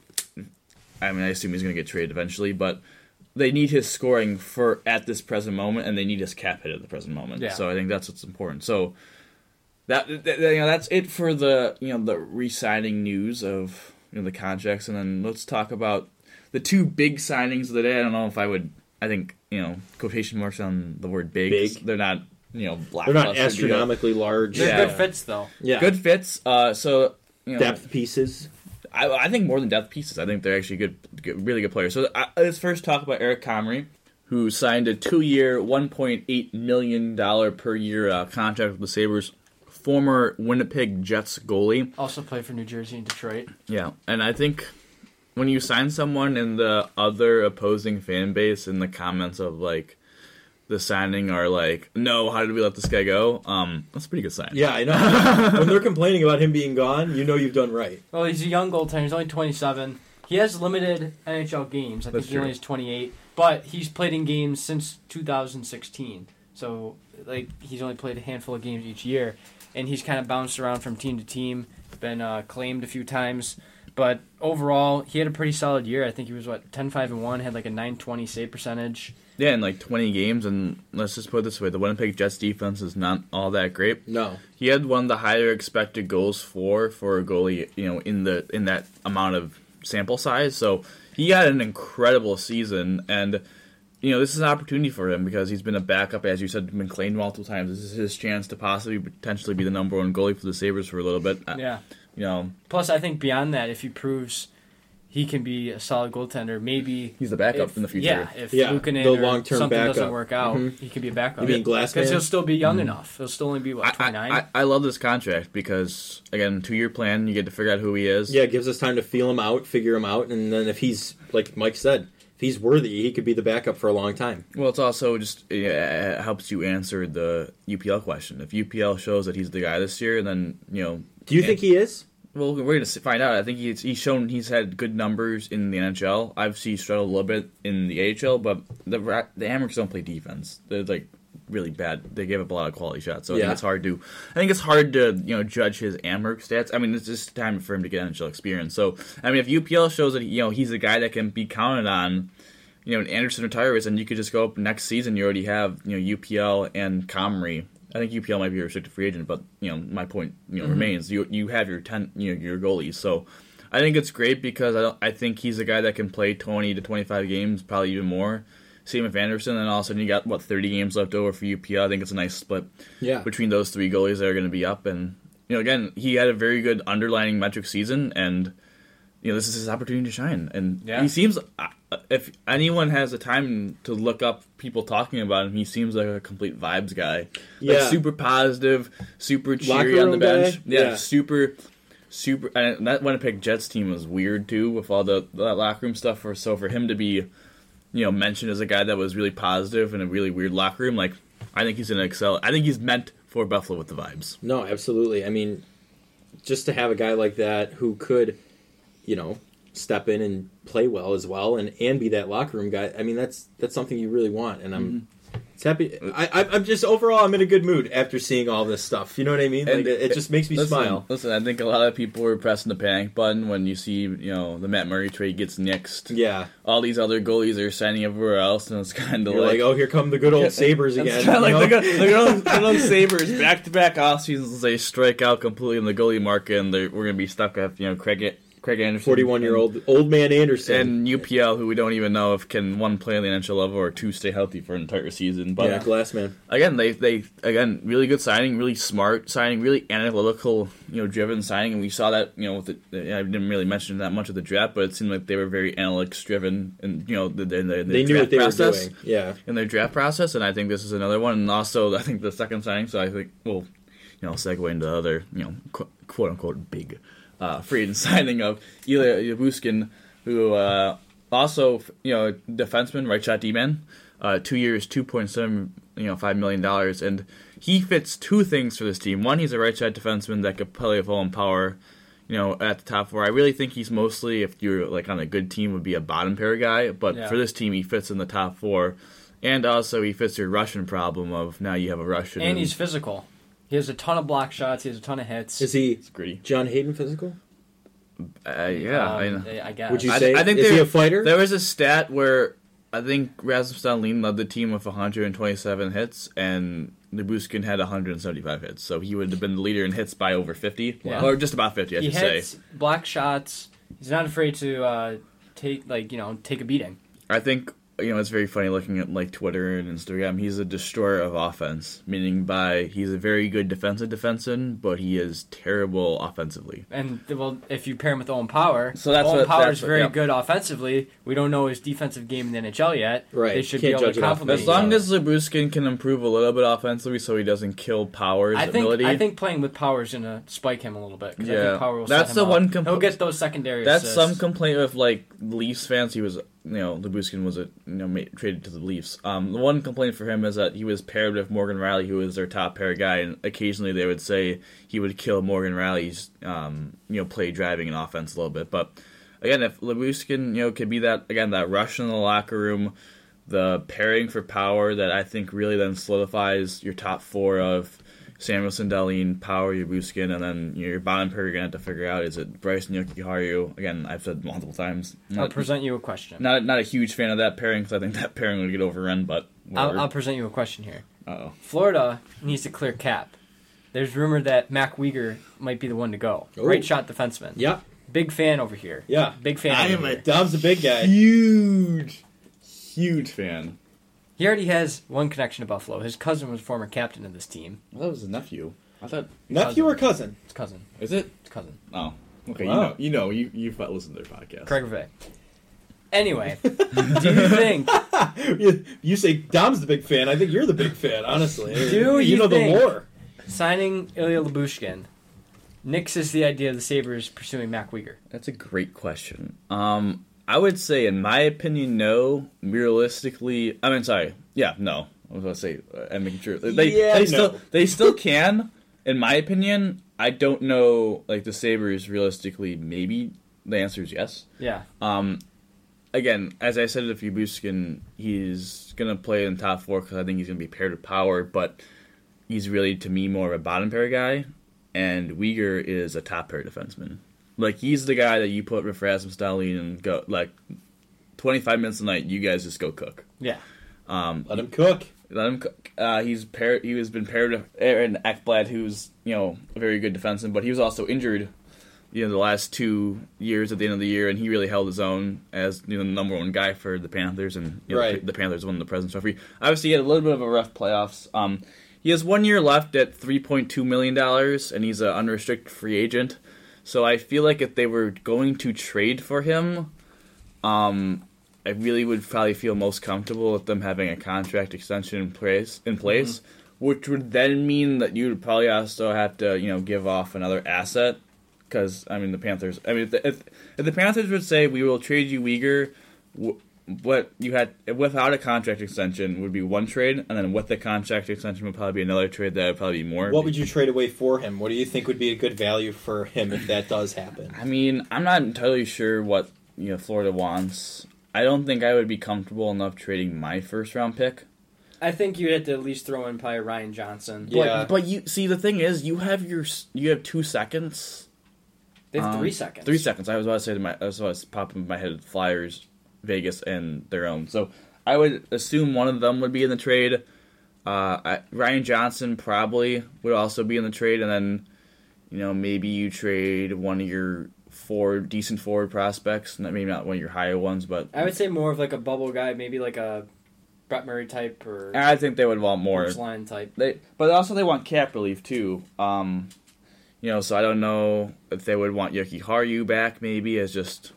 I mean I assume he's going to get traded eventually, but they need his scoring for at this present moment, and they need his cap hit at the present moment. Yeah. So I think that's what's important. So that, that you know that's it for the you know the re-signing news of you know the contracts, and then let's talk about the two big signings of the day. I don't know if I would. I think you know quotation marks on the word big. Big. They're not you know black. They're not blockbuster deal. astronomically large. They're Yeah. good fits though. Yeah. Good fits. Uh, so you know, depth pieces. I, I think more than depth pieces. I think they're actually good, good really good players. So uh, let's first talk about Eric Comrie, who signed a two-year, one point eight million dollar per year uh, contract with the Sabres. Former Winnipeg Jets goalie. Also played for New Jersey and Detroit. Yeah, and I think when you sign someone in the other opposing fan base in the comments of like, the signing are like, no, how did we let this guy go? Um, that's a pretty good sign. Yeah, I know. when they're complaining about him being gone, you know you've done right. Well, he's a young goaltender. He's only 27. He has limited NHL games. I That's think he only has 28. But he's played in games since 2016. So, like, he's only played a handful of games each year. And he's kind of bounced around from team to team, been uh, claimed a few times. But overall, he had a pretty solid year. I think he was, what, 10 5 and 1, had like a 920 save percentage. Yeah, in like 20 games, and let's just put it this way: the Winnipeg Jets defense is not all that great. No. He had one of the higher expected goals for for a goalie, you know, in the in that amount of sample size. So he had an incredible season, and you know, this is an opportunity for him because he's been a backup, as you said, been claimed multiple times. This is his chance to possibly potentially be the number one goalie for the Sabres for a little bit. Uh, Yeah. You know, Plus, I think beyond that, if he proves he can be a solid goaltender, maybe he's the backup if- in the future. Yeah, if Yeah, Luukkonen the or long-term something doesn't work out, Mhm. he could be a backup. You mean Because he'll still be young enough. He'll still only be what twenty nine. I, I, I love this contract because again, two year plan. You get to figure out who he is. Yeah, it gives us time to feel him out, figure him out, and then if he's like Mike said, if he's worthy, he could be the backup for a long time. Well, it's also just it helps you answer the UPL question. If UPL shows that he's the guy this year, then you know. Do you think he is? Well, we're going to find out. I think he's he's shown he's had good numbers in the NHL. Obviously, he struggled a little bit in the AHL, but the the Amerks don't play defense. They're like really bad. They gave up a lot of quality shots, so I think it's hard to. I think it's hard to you know judge his Amerks stats. I mean, it's just time for him to get NHL experience. So I mean, if UPL shows that you know he's a guy that can be counted on. You know, Anderson retires, and you could just go up next season. You already have you know UPL and Comrie. I think UPL might be a restricted free agent, but you know my point you know mm-hmm. remains. You you have your ten you know your goalies, so I think it's great because I don't, I think he's a guy that can play twenty to twenty five games, probably even more. Same with Anderson, and all of a sudden you got what thirty games left over for UPL. I think it's a nice split Yeah. between those three goalies that are going to be up, and you know again he had a very good underlining metric season, and you know this is his opportunity to shine, and Yeah. he seems uh, if anyone has the time to look up people talking about him, he seems like a complete vibes guy. Yeah. Like super positive, super cheery on the bench. Yeah, Yeah. super, super. And that Winnipeg Jets team was weird too with all the that locker room stuff. For so for him to be, you know, mentioned as a guy that was really positive in a really weird locker room, like I think he's gonna excel. I think he's meant for Buffalo with the vibes. No, absolutely. I mean, just to have a guy like that who could, you know, step in and play well as well, and and be that locker room guy. I mean, that's that's something you really want, and I'm. Mm-hmm. It's happy. I, I'm just overall. I'm in a good mood after seeing all this stuff. You know what I mean? Like, And- it, it just makes me listen, smile. Listen, I think a lot of people were pressing the panic button when you see, you know, the Matt Murray trade gets nixed. Yeah, All these other goalies are signing everywhere else, and it's kind of you're like, oh, here come the good old Sabres again. Kind of like the good, the good old, good old Sabres back to back off seasons. They strike out completely in the goalie market, and we're gonna be stuck with you know Craig Craig Anderson, 41 year old old man Anderson. and UPL, who we don't even know if can one play in the NHL level or two stay healthy for an entire season. But yeah, glass man. again, they they again really good signing, really smart signing, really analytical, you know, driven signing, and we saw that you know with the, I didn't really mention that much of the draft, but it seemed like they were very analytics driven, and you know, the, the, the, the They knew what they process were doing. Yeah, in their draft process, and I think this is another one. And also, I think the second signing. So I think we'll, you know, segue into the other, you know, quote unquote big uh, free agent signing of Ilya Lyubushkin, who uh, also, you know, defenseman, right shot D man, uh, two years, two point seven, you know, five million dollars, and he fits two things for this team. One, he's a right shot defenseman that could play all in power. You know, at the top four, I really think he's mostly, if you're like on a good team, would be a bottom pair guy. But Yeah. for this team, he fits in the top four, and also he fits your Russian problem of now you have a Russian and he's physical. He has a ton of block shots. He has a ton of hits. is he it's gritty. John Hayden physical? Uh, yeah, I know. Um, I guess. Would you I- say? I think is he there- a fighter? There was a stat where I think Rasmus Dahlin led the team with 127 hits, and Lyubushkin had 175 hits. So he would have been the leader in hits by over 50, Yeah. or just about 50, I he should say. hits block shots. He's not afraid to uh, take like you know take a beating. I think you know it's very funny looking at like Twitter and Instagram. He's a destroyer of offense, meaning by he's a very good defensive defenseman, but he is terrible offensively. And well, if you pair him with Owen Power, So that's Owen what- Power that's is what- very yeah. good offensively. We don't know his defensive game in the NHL yet. Right. They should Can't be able judge to it off compliment. As long each as Lyubushkin can improve a little bit offensively, so he doesn't kill Power's other. I think ability. I think playing with Power is gonna spike him a little bit. 'cause I Yeah. think Power will That's set the him one up. compl- He'll get those secondary. That's assists. some complaint with like Leafs fans. He was you know Lyubushkin was a you know ma- traded to the Leafs. Um, the one complaint for him is that he was paired with Morgan Rielly, who was their top pair guy, and occasionally they would say he would kill Morgan Rielly's um, you know play driving and offense a little bit. But again, if Lyubushkin you know could be that again that rush in the locker room, the pairing for power that I think really then solidifies your top four of Samuelsson, Dahlin, Power, Lyubushkin, and then your bottom pair you're gonna have to figure out is it Bryce and Jokiharju. Again, I've said multiple times. I'll present you a question. not not a huge fan of that pairing because I think that pairing would get overrun. But I'll, I'll present you a question here. oh Florida needs to clear cap. There's rumor that Mac Weegar might be the one to go. Oh. Great shot defenseman. Yep. Big fan over here. yeah. Big fan. I over am a here. Dom's a big guy. huge, huge fan. He already has one connection to Buffalo. His cousin was a former captain of this team. I thought it was his nephew. I thought Nephew or cousin? His cousin. is it? His cousin. Oh, okay. Wow. You know, you know, you you listened to their podcast. Craig Rivet. Anyway, do you think you, you say Dom's the big fan. I think you're the big fan, honestly. Do you you know think- the lore? signing Ilya Lyubushkin nixes the idea of the Sabres pursuing Mac Weegar? That's a great question. Um, I would say, in my opinion, no. Realistically, I mean, sorry, yeah, no. I was to say, uh, I'm making sure they Yeah, they no. still they still can. In my opinion, I don't know. Like the Sabres, realistically, maybe the answer is yes. Yeah. Um, again, as I said, if Lyubushkin, he's gonna play in top four because I think he's gonna be paired with Power, but he's really to me more of a bottom pair guy, and Weegar is a top pair defenseman. Like he's the guy that you put with Rasmus Dahlin and go like twenty five minutes a night. You guys just go cook. Yeah. Um, Let him cook. let him. cook. Uh, he's paired. He has been paired with Aaron Ekblad, who's you know a very good defenseman, but he was also injured. You know, the last two years at the end of the year, and he really held his own as you know the number one guy for the Panthers, and you know, Right. the Panthers won the President's Trophy. Obviously, he had a little bit of a rough playoffs. Um, he has one year left at three point two million dollars, and he's an unrestricted free agent. So I feel like if they were going to trade for him, um, I really would probably feel most comfortable with them having a contract extension in place, in place, which would then mean that you would probably also have to, you know, give off another asset. Because I mean, the Panthers. I mean, if the, if, if the Panthers would say we will trade you Weegar, what you had without a contract extension would be one trade, and then with the contract extension would probably be another trade that would probably be more. What would you trade away for him? What do you think would be a good value for him if that does happen? I mean, I'm not entirely sure what you know Florida wants. I don't think I would be comfortable enough trading my first round pick. I think you'd have to at least throw in probably Ryan Johnson. Yeah. But, but you see, the thing is, you have your you have two seconds. They have Um, three seconds. Three seconds. I was about to say to my. That's what was popping in my head. Flyers, Vegas, and their own. So I would assume one of them would be in the trade. Uh, I, Ryan Johnson probably would also be in the trade, and then you know maybe you trade one of your four decent forward prospects. Maybe not one of your higher ones, but I would say more of like a bubble guy, maybe like a Brett Murray type or I think they would want more. Line type. They, but also they want cap relief too. Um, you know, so I don't know if they would want Jokiharju back. Maybe as just,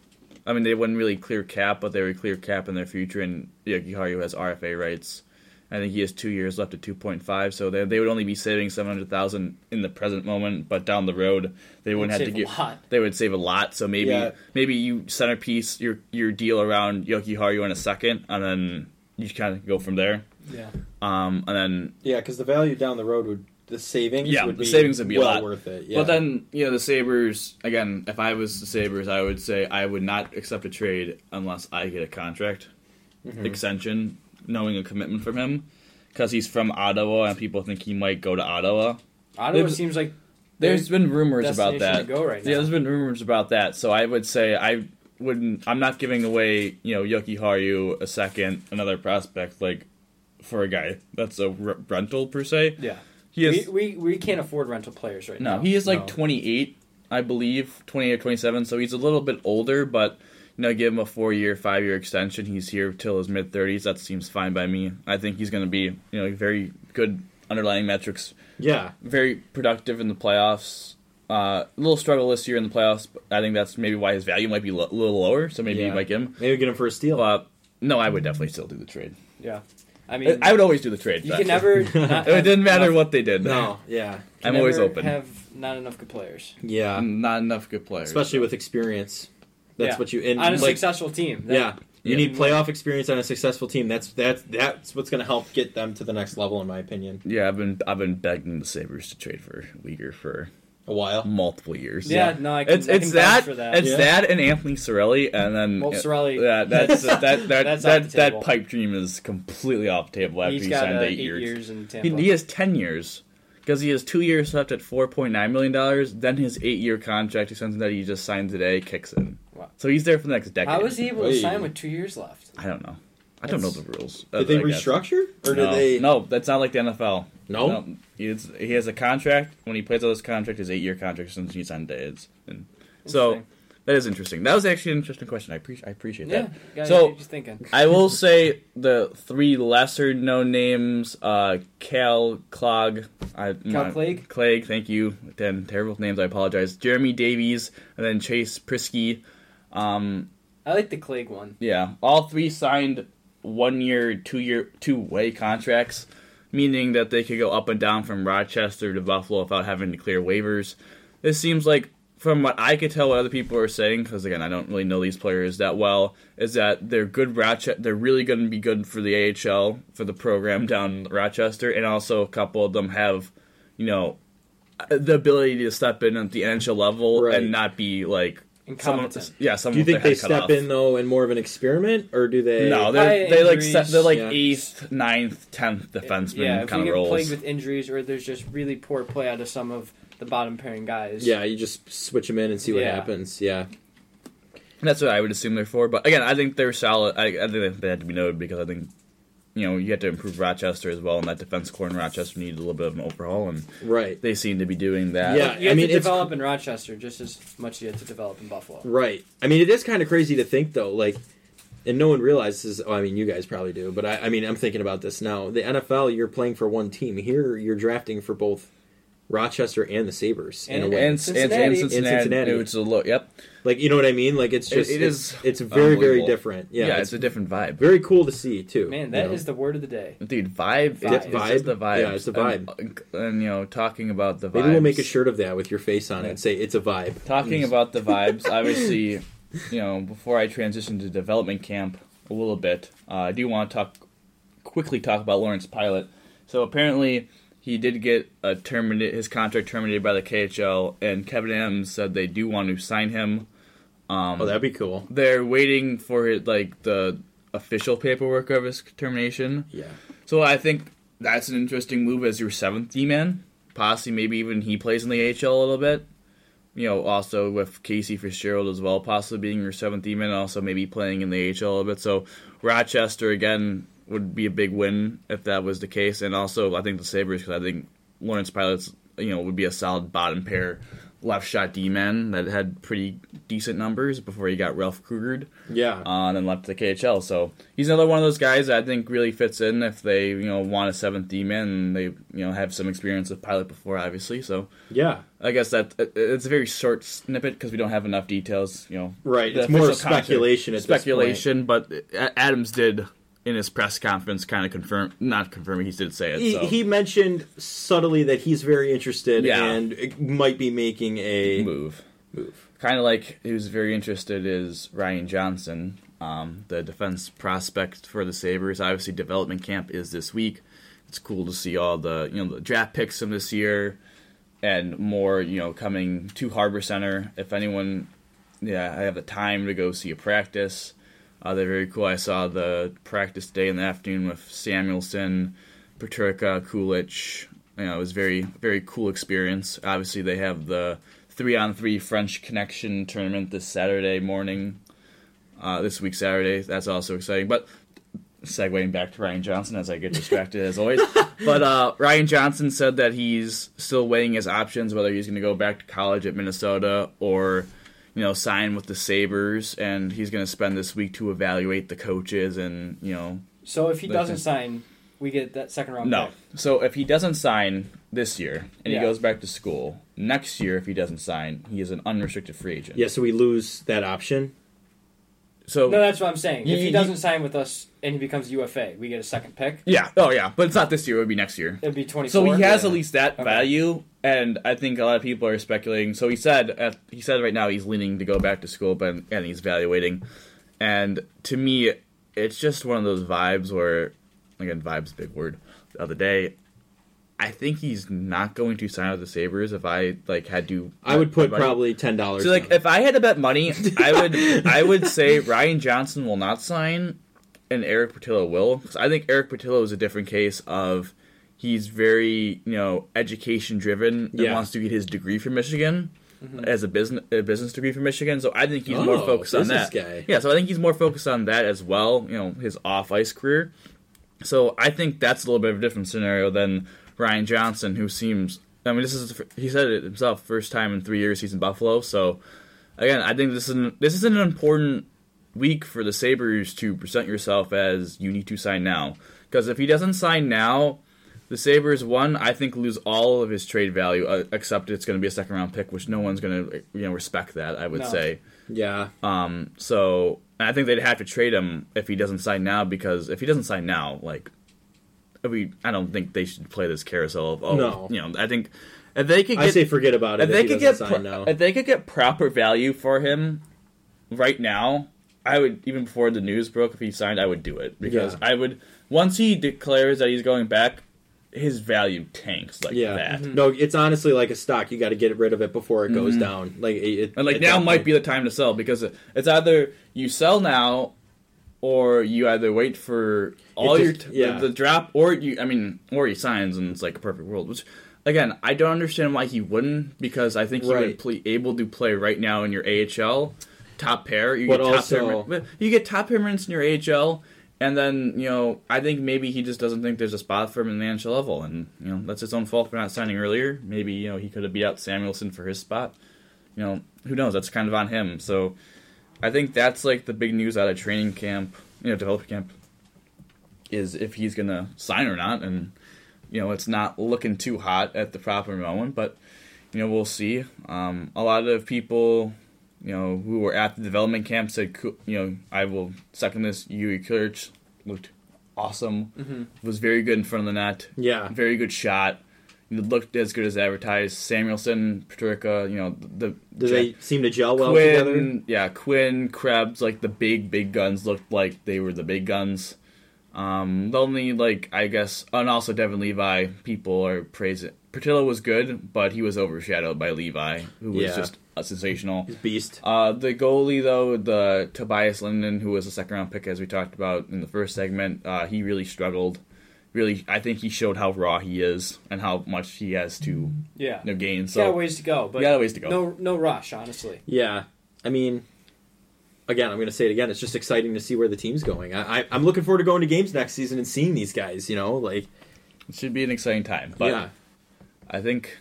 I mean, they wouldn't really clear cap, but they would clear cap in their future. And Jokiharju has RFA rights. I think he has two years left at two point five, so they they would only be saving seven hundred thousand in the present moment, but down the road they wouldn't have to give. get. They would save a lot. So maybe Yeah. maybe you centerpiece your your deal around Jokiharju in a second, and then you kind of go from there. Yeah. Um, and then Yeah, because the value down the road would the savings Yeah, would the be savings would be a well lot. worth it. Yeah. But then, you know, the Sabres, again, if I was the Sabres, I would say I would not accept a trade unless I get a contract Mm-hmm. extension, knowing a commitment from him. Because he's from Ottawa and people think he might go to Ottawa. Ottawa There's- seems like There's been rumors about that. to go right Yeah, there's been rumors about that. So I would say I wouldn't, I'm not giving away, you know, Jokiharju a second, another prospect, like, for a guy that's a r- rental per se. yeah. He is. we, we we can't afford rental players right now. No, he is like No. 28, I believe, 28 or 27. So he's a little bit older, but you know, give him a four-year, five-year extension. He's here till his mid 30s. That seems fine by me. I think he's going to be, you know, very good underlying metrics, yeah, very productive in the playoffs. Uh, a little struggle this year in the playoffs, but I think that's maybe why his value might be lo- a little lower. So maybe Yeah. you like him. maybe get him for a steal. But no, I would definitely still do the trade. Yeah. I mean, I would always do the trade. you but- can never. Not It didn't matter enough- what they did. no, yeah, can I'm always never open. Have not enough good players yeah, mm, Not enough good players. especially with experience. That's Yeah. what you and on a like, successful team. That- yeah, You need playoff experience on a successful team. That's that's that's what's going to help get them to the next level, in my opinion. Yeah, I've been I've been begging the Sabres to trade for Weegar for A while. multiple years. Yeah, no, I can, It's I it's that, for that. it's Yeah. that and Anthony Cirelli and then Well, Cirelli- yeah that's that that that That's that, off that pipe dream is completely off the table after He's he got signed uh, eight, eight years. years in He, Tampa. he has ten years because he has two years left at four point nine million dollars. Then his eight year contract extension that he just signed today kicks in. Wow. So he's there for the next decade. How was he able to sign with two years left? I don't know. I don't know the rules. Did they I guess. restructure or no, did they? No, that's not like the NFL. No? It's, he has a contract. When he plays out his contract, his eight year contract since he signed it. It's- And so that is interesting. That was actually an interesting question. I, appreciate I appreciate Yeah, that. gotta So- get you thinking. I will say the three lesser known names: uh, Cal Clog, I, Cal Clegg? Clegg. Thank you. Then terrible names. I apologize. Jeremy Davies, and then Chase Priskie. Um, I like the Clegg one. yeah, all three signed one year, two year, two way contracts, meaning that they could go up and down from Rochester to Buffalo without having to clear waivers. This seems like, from what I could tell, what other people are saying, because again, I don't really know these players that well, is that they're good. Rochester, they're really going to be good for the AHL for the program down in Rochester, and also a couple of them have, you know, the ability to step in at the NHL level Right. and not be like. Someone, yeah, someone Do you think they their head cut step off. in though in more of an experiment, or do they? No, they're they like injuries. se- they're like Yeah. eighth, ninth, tenth defenseman yeah, if kind you of get roles. plagued with injuries or there's just really poor play out of some of the bottom pairing guys. Yeah, you just switch them in and see what Yeah. happens. Yeah, That's what I would assume they're for. But again, I think they're solid. I, I think they had to be noted because I think you know you have to improve Rochester as well, and that defense core in Rochester needed a little bit of an overhaul, and right, they seem to be doing that. Yeah. You I have mean, to it's- develop in Rochester just as much as you have to develop in Buffalo. right. I mean, it is kind of crazy to think though, like, and no one realizes. Oh, I mean, you guys probably do, but I, I mean, I'm thinking about this now. The NFL, you're playing for one team. Here, you're drafting for both Rochester and the Sabres in a And- way. And, and, Cincinnati. and In Cincinnati, Cincinnati. it's a look. Yep. like, you know what I mean? Like, it's just it it's, is it's very very different. Yeah, Yeah, it's, it's a different vibe. very cool to see too. Man, you that is know? the word of the day. Dude, vibe. Vibe. It's, it's just the vibe. Yeah, it's the vibe. And, and, you know, talking about the vibes. Maybe we'll make a shirt of that with your face on it and say it's a vibe. Talking about the vibes, obviously, you know, before I transition to development camp a little bit, uh, I do want to talk quickly talk about Lawrence Pilot. So apparently, he did get a terminate his contract terminated by the KHL, and Kevyn Adams said they do want to sign him. Um, Oh, that'd be cool. they're waiting for it, like the official paperwork of his termination. Yeah. So I think that's an interesting move as your seventh D man. Possibly, maybe even he plays in the AHL a little bit. You know, also with Casey Fitzgerald as well, possibly being your seventh D man, also maybe playing in the AHL a little bit. So Rochester again would be a big win if that was the case, and also I think the Sabres because I think Lawrence Piluts you know would be a solid bottom pair left shot D man that had pretty decent numbers before he got Ralph Krugered Yeah. on and left the KHL. So he's another one of those guys that I think really fits in if they you know want a seventh D man and they you know have some experience with pilot before, obviously. So yeah. I guess that it's a very short snippet because we don't have enough details. You know, Right. It's more speculation at speculation. But Adams did in his press conference kind of confirm, not confirming, he did say it. He, so. he mentioned subtly that he's very interested Yeah. and might be making a move. move. kind of like who's very interested is Ryan Johnson, um, the defense prospect for the Sabres. Obviously, development camp is this week. It's cool to see all the you know the draft picks from this year and more you know coming to Harbor Center. If anyone, yeah, I have the time to go see a practice. Uh, they're very cool. I saw the practice day in the afternoon with Samuelsson, Peterka, Kulich. You know, it was very very cool experience. Obviously, they have the three on three French Connection tournament this Saturday morning. Uh, this week Saturday. That's also exciting. But segueing back to Ryan Johnson as I get distracted as always. But uh, Ryan Johnson said that he's still weighing his options whether he's going to go back to college at Minnesota or you know sign with the Sabres, and he's going to spend this week to evaluate the coaches and you know So if he doesn't sign, we get that second round no. pick. So if he doesn't sign this year and Yeah. he goes back to school next year, if he doesn't sign, he is an unrestricted free agent. Yeah, so we lose that option. So No, that's what I'm saying. You- if he doesn't sign with us and he becomes UFA, we get a second pick. yeah, oh yeah, but it's not this year. It would be next year. It'd be twenty. So he has Yeah. at least that Okay. value, and I think a lot of people are speculating. So he said, at, he said right now he's leaning to go back to school, but and he's evaluating. and to me, it's just one of those vibes where, again, vibes big word. The other day, I think he's not going to sign with the Sabres. If I like had to, I would put probably ten dollars. So like, if I had to bet money, I would I would say Ryan Johnson will not sign, and Eric Portillo will. 'Cause I think Eric Portillo is a different case of he's very you know education driven and Yeah. wants to get his degree from Michigan mm-hmm. as a business a business degree from Michigan. So I think he's more Oh, focused on that. guy. Yeah, so I think he's more focused on that as well. You know, his off ice career. So I think that's a little bit of a different scenario than Ryan Johnson, who seems. I mean, this is he said it himself. First time in three years he's in Buffalo. So again, I think this is an, this is an important week for the Sabres to present yourself as you need to sign now. Because if he doesn't sign now, the Sabres one I think lose all of his trade value, uh, except it's going to be a second round pick, which no one's going to you know respect that. I would No. say. yeah, Um, so I think they'd have to trade him if he doesn't sign now because if he doesn't sign now, like we, I don't think they should play this carousel of oh, No. you know, I think if they could I say forget about it. if If, they he could get pro- if they could get proper value for him right now, I would even before the news broke if he signed, I would do it because Yeah. I would once he declares that he's going back, his value tanks like yeah, that. Mm-hmm. no, it's honestly like a stock. You got to get rid of it before it goes mm-hmm. down. Like it, it- And like at now might be the time to sell because it's either you sell now or you either wait for all It your t- yeah. the, the drop or you I mean or he signs and it's like a perfect world. Which again, I don't understand why he wouldn't because I think he Right. would be able to play right now in your AHL top pair. You But get top also- pair, you get top pair minutes in your AHL. And then you know, I think maybe he just doesn't think there's a spot for him in the NHL level, and you know that's his own fault for not signing earlier. Maybe you know he could have beat out Samuelsson for his spot you know, who knows? That's kind of on him. So I think that's like the big news out of training camp, you know, development camp, is if he's gonna sign or not. And you know, it's not looking too hot at the proper moment, but you know, we'll see. Um, a lot of people, you know, who were at the development camp said, you know, I will second this. Yuri Kirch looked awesome. Was very good in front of the net yeah, very good shot. It looked as good as advertised. Samuelsson, Peterka, you know the do they seem to gel well together? Yeah, Quinn, Krebs, like the big big guns looked like they were the big guns. Um, the only like I guess, and also Devon Levi, people are praising. Portillo was good, but he was overshadowed by Levi, who was Yeah. just a sensational. Beast. Uh, the goalie though, the Tobias Linden, who was a second round pick, as we talked about in the first segment, uh, he really struggled. Really, I think he showed how raw he is and how much he has to Yeah. you know, gain. Got So a ways to go, but got a ways to go. No, no rush, honestly. Yeah, I mean, again, I'm going to say it again. It's just exciting to see where the team's going. I, I, I'm looking forward to going to games next season and seeing these guys. You know, like it should be an exciting time. But yeah, I think,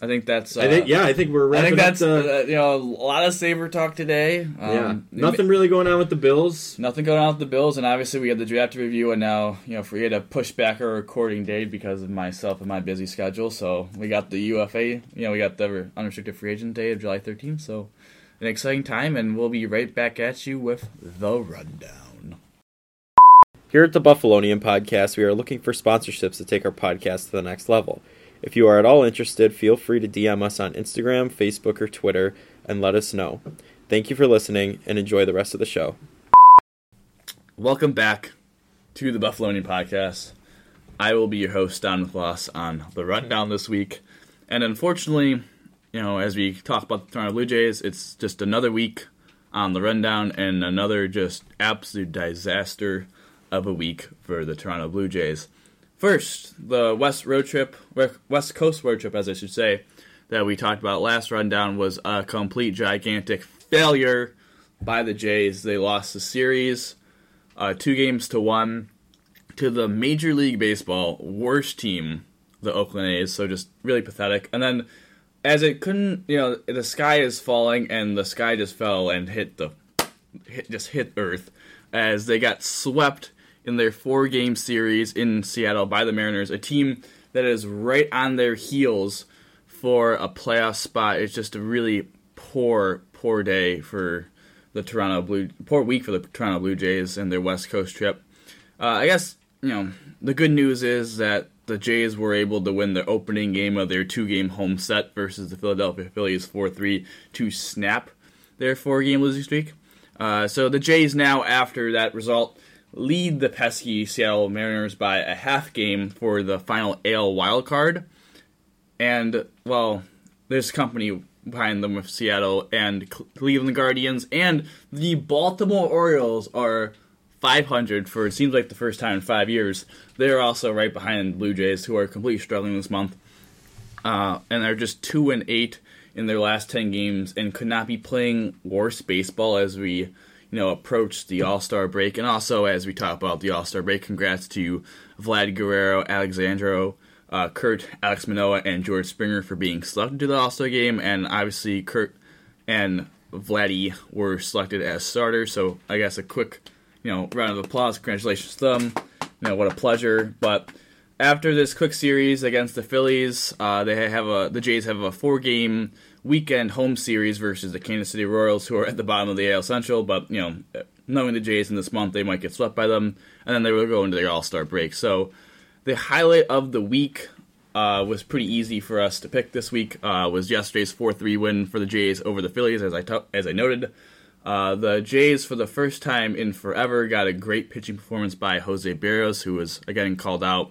I think that's. Uh, I think yeah, I think we're I think that's up the, uh, you know a lot of saber talk today. Um, yeah. Nothing really going on with the Bills. Nothing going on with the Bills, and obviously we had the draft review, and now you know if we had to push back our recording date because of myself and my busy schedule. So we got the UFA, you know, we got the unrestricted free agent day of July 13th. So an exciting time, and we'll be right back at you with the rundown. Here at the Buffalonian Podcast, we are looking for sponsorships to take our podcast to the next level. If you are at all interested, feel free to DM us on Instagram, Facebook, or Twitter and let us know. Thank you for listening and enjoy the rest of the show. Welcome back to the Buffalonian Podcast. I will be your host, Don McLoss, on the rundown this week. And unfortunately, you know, as we talk about the Toronto Blue Jays, it's just another week on the rundown and another just absolute disaster of a week for the Toronto Blue Jays. First, the West road trip, West Coast road trip, as I should say, that we talked about last rundown was a complete gigantic failure by the Jays. They lost the series uh, two games to one to the Major League Baseball worst team, the Oakland A's. So just really pathetic. And then as it couldn't, you know, the sky is falling and the sky just fell and hit the, hit, just hit Earth as they got swept in their four game series in Seattle by the Mariners, a team that is right on their heels for a playoff spot. It's just a really poor, poor day for the Toronto Blue, poor week for the Toronto Blue Jays and their West Coast trip. Uh, I guess you know the good news is that the Jays were able to win the opening game of their two-game home set versus the Philadelphia Phillies 4-3 to snap their four-game losing streak. Uh, so the Jays now, after that result, lead the pesky Seattle Mariners by a half game for the final AL wild card. And well, there's company behind them with Seattle and Cleveland Guardians and the Baltimore Orioles are 500 for it seems like the first time in five years. They're also right behind the Blue Jays, who are completely struggling this month, uh, and they're just two and eight in their last 10 games and could not be playing worse baseball as we you know approach the All-Star break and also as we talk about the All-Star break congrats to Vlad Guerrero, Alexandro, uh, Kirk, Alex Manoah, and George Springer for being selected to the All Star game, and obviously Kirk and Vladdy were selected as starters. So I guess a quick, you know, round of applause. Congratulations to them. You know, what a pleasure. But after this quick series against the Phillies, uh, they have a the Jays have a four game weekend home series versus the Kansas City Royals, who are at the bottom of the AL Central. But you know, knowing the Jays in this month, they might get swept by them, and then they will go into their All Star break. So the highlight of the week uh, was pretty easy for us to pick this week. Uh, was yesterday's four three win for the Jays over the Phillies, as I t- as I noted. Uh, the Jays, for the first time in forever, got a great pitching performance by Jose Berrios, who was again called out.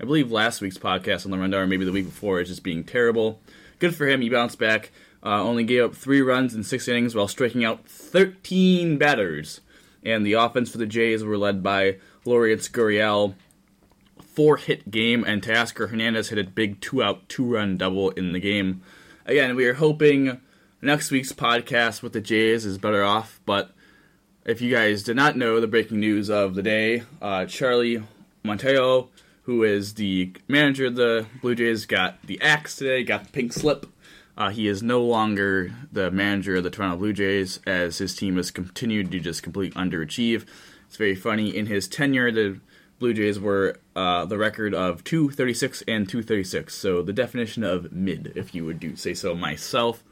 I believe last week's podcast on the or maybe the week before, is just being terrible. Good for him. He bounced back. Uh, only gave up three runs in six innings while striking out 13 batters. And the offense for the Jays were led by Lourdes Gurriel, four hit game, and Teoscar Hernandez hit a big two out, two run double in the game. Again, we are hoping next week's podcast with the Jays is better off, but if you guys did not know the breaking news of the day, uh, Charlie Montoyo, who is the manager of the Blue Jays, got the axe today, got the pink slip. Uh, he is no longer the manager of the Toronto Blue Jays, as his team has continued to just completely underachieve. It's very funny. In his tenure, the Blue Jays were uh, the record of 236 and 236. So the definition of mid, if you would do say so myself.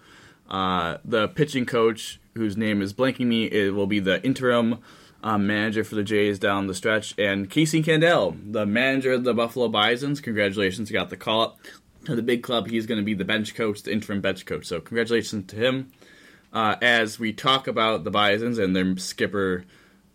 Uh, the pitching coach, whose name is blanking me, it will be the interim um, manager for the Jays down the stretch, and Casey Candaele, the manager of the Buffalo Bisons. Congratulations, he got the call up to the big club. He's going to be the bench coach, the interim bench coach. So congratulations to him. Uh, as we talk about the Bisons and their skipper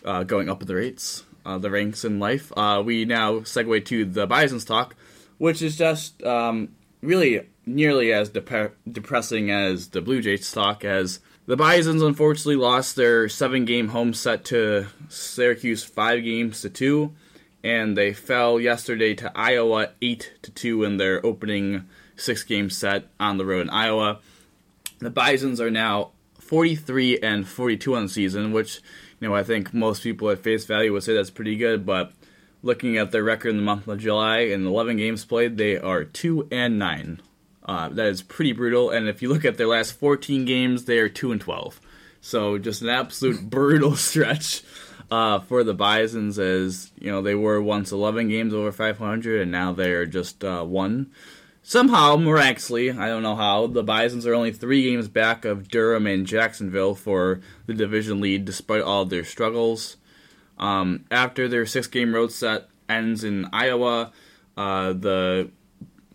uh, going up the rates, uh, the ranks in life, uh, we now segue to the Bison's talk, which is just um, really nearly as dep- depressing as the Blue Jays talk. As the Bisons unfortunately lost their seven-game home set to Syracuse, five games to two, and they fell yesterday to Iowa, eight to two in their opening six-game set on the road in Iowa. The Bisons are now 43 and 42 on the season, which you know, I think most people at face value would say that's pretty good, but looking at their record in the month of July in 11 games played, they are 2 and 9. Uh, that is pretty brutal, and if you look at their last 14 games, they are 2 and 12. So just an absolute brutal stretch uh, for the Bisons, as you know they were once 11 games over 500, and now they are just uh, one somehow, miraculously, I don't know how, the Bisons are only three games back of Durham and Jacksonville for the division lead, despite all their struggles. Um, after their six-game road set ends in Iowa, uh, the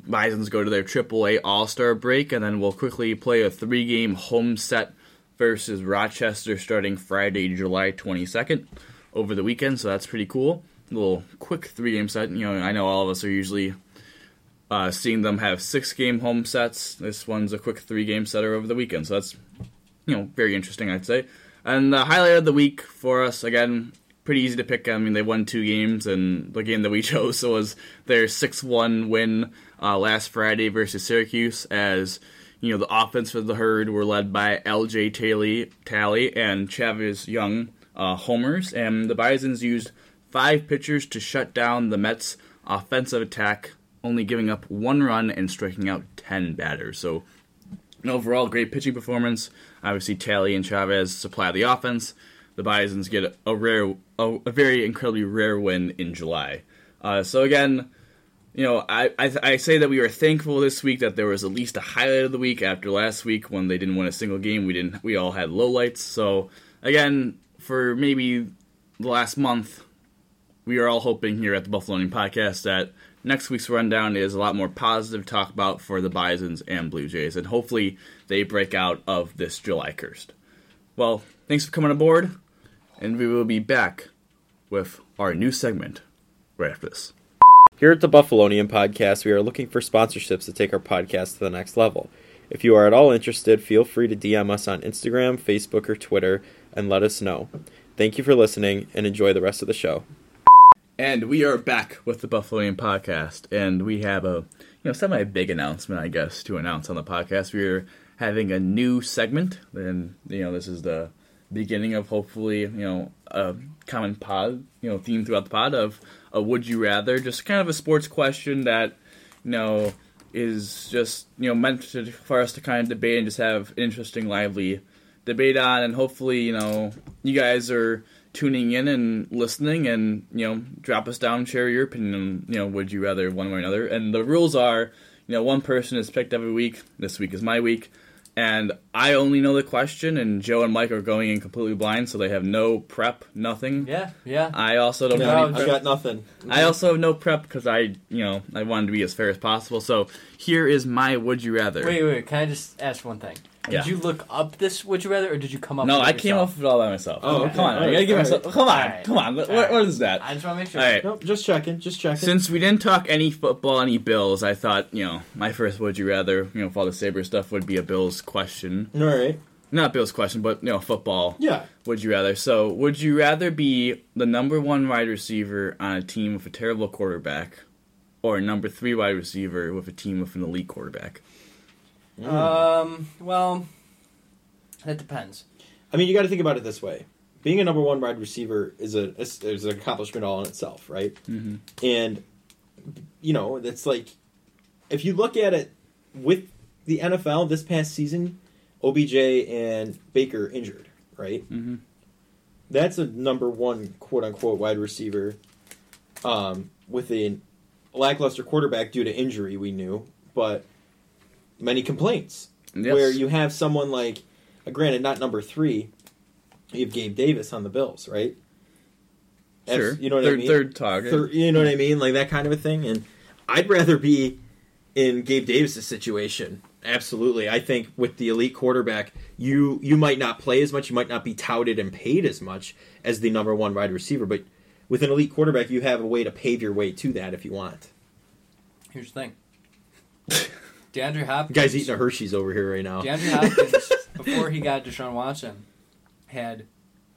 Bisons go to their AAA All-Star break, and then we'll quickly play a three-game home set versus Rochester starting Friday, July 22nd, over the weekend. So that's pretty cool. A little quick three-game set. You know, I know all of us are usually uh, seeing them have six game home sets. This one's a quick three game setter over the weekend, so that's you know very interesting, I'd say. And the highlight of the week for us again, pretty easy to pick. I mean, they won two games, and the game that we chose was their six one win uh, last Friday versus Syracuse. As you know, the offense for the herd were led by L.J. Talley, Talley and Chavez Young uh, homers, and the Bison's used five pitchers to shut down the Mets' offensive attack only giving up one run and striking out 10 batters. So, overall great pitching performance. Obviously, Talley and Chavez supply the offense. The Bisons get a rare, a, a very incredibly rare win in July. Uh, so again, you know, I, I, I say that we were thankful this week that there was at least a highlight of the week after last week when they didn't win a single game. We didn't. We all had lowlights. So again, for maybe the last month, we are all hoping here at the Buffalonian Podcast that next week's rundown is a lot more positive talk about for the Bisons and Blue Jays, and hopefully they break out of this July curse. Well, thanks for coming aboard, and we will be back with our new segment right after this. Here at the Buffalonian Podcast, we are looking for sponsorships to take our podcast to the next level. If you are at all interested, feel free to DM us on Instagram, Facebook, or Twitter and let us know. Thank you for listening and enjoy the rest of the show. And we are back with the Buffalonian podcast, and we have a you know semi big announcement, I guess, to announce on the podcast. We're having a new segment, and you know this is the beginning of hopefully you know a common pod you know theme throughout the pod of a would you rather, just kind of a sports question that you know is just you know meant to, for us to kind of debate and just have an interesting, lively debate on, and hopefully you know you guys are tuning in and listening, and you know drop us down, share your opinion. You know, would you rather one way or another? And the rules are, you know, one person is picked every week. This week is my week. And I only know the question, and Joe and Mike are going in completely blind, so they have no prep, nothing. Yeah, yeah. I also don't No, have any I've got nothing. I also have no prep because I, you know, I wanted to be as fair as possible. So here is my would you rather. Wait, wait. Can I just ask one thing? Yeah. Did you look up this? Would you rather, or did you come up? no, with I came yourself? up with it all by myself. Oh, okay. come on, I gotta give alright. myself. Come on, Alright. come on. What, Alright. what is that? I just want to make sure. All right. Nope, just checking, just checking. Since we didn't talk any football, any Bills, I thought, you know, my first would you rather, you know, for all the Sabre stuff would be a Bills question. all right. Not Bills question, but, you know, football. Yeah. Would you rather? So, would you rather be the number one wide receiver on a team with a terrible quarterback, or a number three wide receiver with a team with an elite quarterback? Um. Well, that depends. I mean, you got to think about it this way: being a number one wide receiver is a is, is an accomplishment all in itself, right? Mm-hmm. And you know, it's like if you look at it with the NFL this past season, OBJ and Baker injured, right? Mm-hmm. That's a number one quote unquote wide receiver um, with a lackluster quarterback due to injury. We knew, but many complaints Yes. where you have someone like, uh, granted, not number three, you have Gabe Davis on the Bills, right? That's- Sure. you know what third, I mean. Third target. Thir- you know what I mean, like that kind of a thing. And I'd rather be in Gabe Davis's situation. Absolutely, I think with the elite quarterback, you you might not play as much, you might not be touted and paid as much as the number one wide receiver, but with an elite quarterback, you have a way to pave your way to that if you want. Here's the thing. DeAndre Hopkins. The guy's eating a Hershey's over here right now. DeAndre Hopkins, before he got Deshaun Watson, had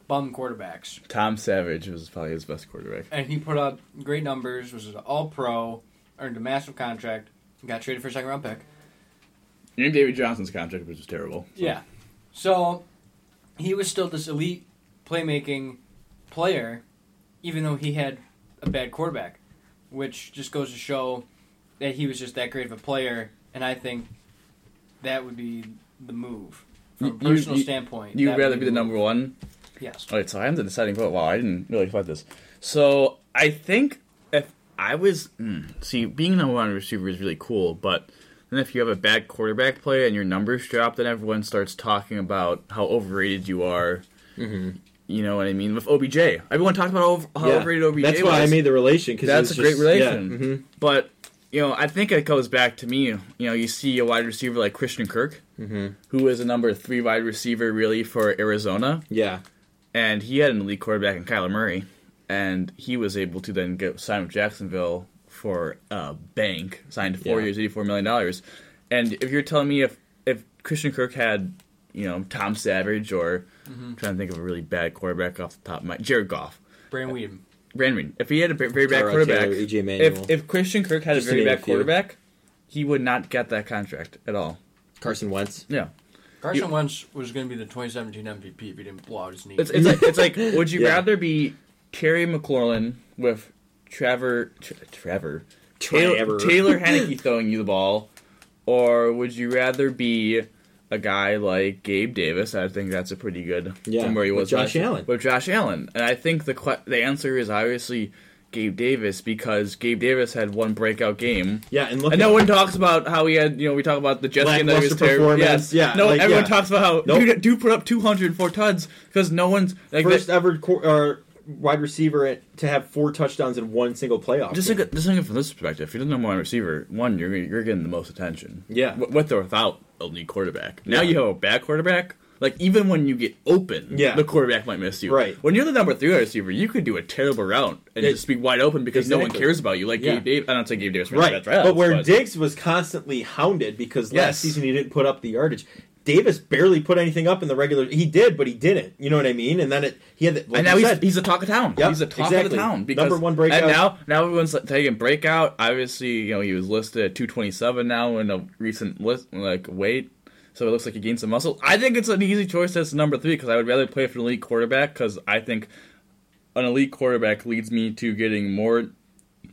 bum quarterbacks, Tom Savage was probably his best quarterback. and he put up great numbers. Was an All Pro, earned a massive contract, got traded for a second round pick. And David Johnson's contract which was terrible. so- Yeah. So he was still this elite playmaking player, even though he had a bad quarterback, which just goes to show that he was just that great of a player. And I think that would be the move from a personal you- standpoint. You'd rather be the move. number one? Yes. Alright, so I am the deciding vote. Wow, I didn't really expect this. So I think if I was mm, see being a number one receiver is really cool, but then if you have a bad quarterback play and your numbers drop, then everyone starts talking about how overrated you are. Mm-hmm. You know what I mean? With OBJ, everyone talked about over, how overrated OBJ That's was. why I made the relation. Cause That's it's a great relation. Yeah, mhm. But you know, I think it goes back to me. You know, you see a wide receiver like Christian Kirk, Mhm. who is a number three wide receiver really for Arizona, yeah. and he had an elite quarterback in Kyler Murray, and he was able to then get signed with Jacksonville for a bank, signed four Yeah. years, eighty four million dollars. And if you're telling me if if Christian Kirk had you know Tom Savage or I'm trying to think of a really bad quarterback off the top of my Jared Goff. Brandon Weeden. Brandon, if he had a very bad quarterback, Taylor, E.J. Manuel. if if Christian Kirk had Just a very name a bad quarterback, he would not get that contract at all. Carson Wentz. Yeah, Carson You- Wentz was going to be the 2017 MVP if he didn't blow out his knee. it's it's like it's like would you Yeah. rather be Terry McLaurin with Trevor Tra- Trevor Taylor, Trevor. Taylor Heinicke throwing you the ball, or would you rather be a guy like Gabe Davis? I think that's a pretty good Yeah, from where he with was Josh last. Allen. With Josh Allen, and I think the the answer is obviously Gabe Davis because Gabe Davis had one breakout game. Yeah, and look. And no one talks about how he had, you know, we talk about the Jets game that was terrible. performance, yeah, no, like, everyone yeah. talks about how Nope. dude, dude put up 204 tuds because no one's like first that- ever qu- uh, wide receiver to have four touchdowns in one single playoff. Just game. think, just think of it from this perspective. If you're the number one receiver, one, you're you're getting the most attention. Yeah. W- with or without a elite quarterback. Now Yeah. you have a bad quarterback. Like even when you get open, Yeah. the quarterback might miss you. Right. When you're the number three wide receiver, you could do a terrible route and Yeah. just be wide open because no one cares about you. Like Yeah. Gabe Davis, I don't say Gabe Davis Right. But where Diggs was constantly hounded because last season he didn't put up the yardage. Davis barely put anything up in the regular. He did, but he didn't. You know what I mean? And then it he had the, like and now he's, said, he's the talk of town. Yep, he's the talk of the town. Because, Number one breakout. And now, now everyone's taking breakout. Obviously, you know he was listed at 227 now in a recent list like weight, so it looks like he gained some muscle. I think it's an easy choice as number three because I would rather play for an elite quarterback because I think an elite quarterback leads me to getting more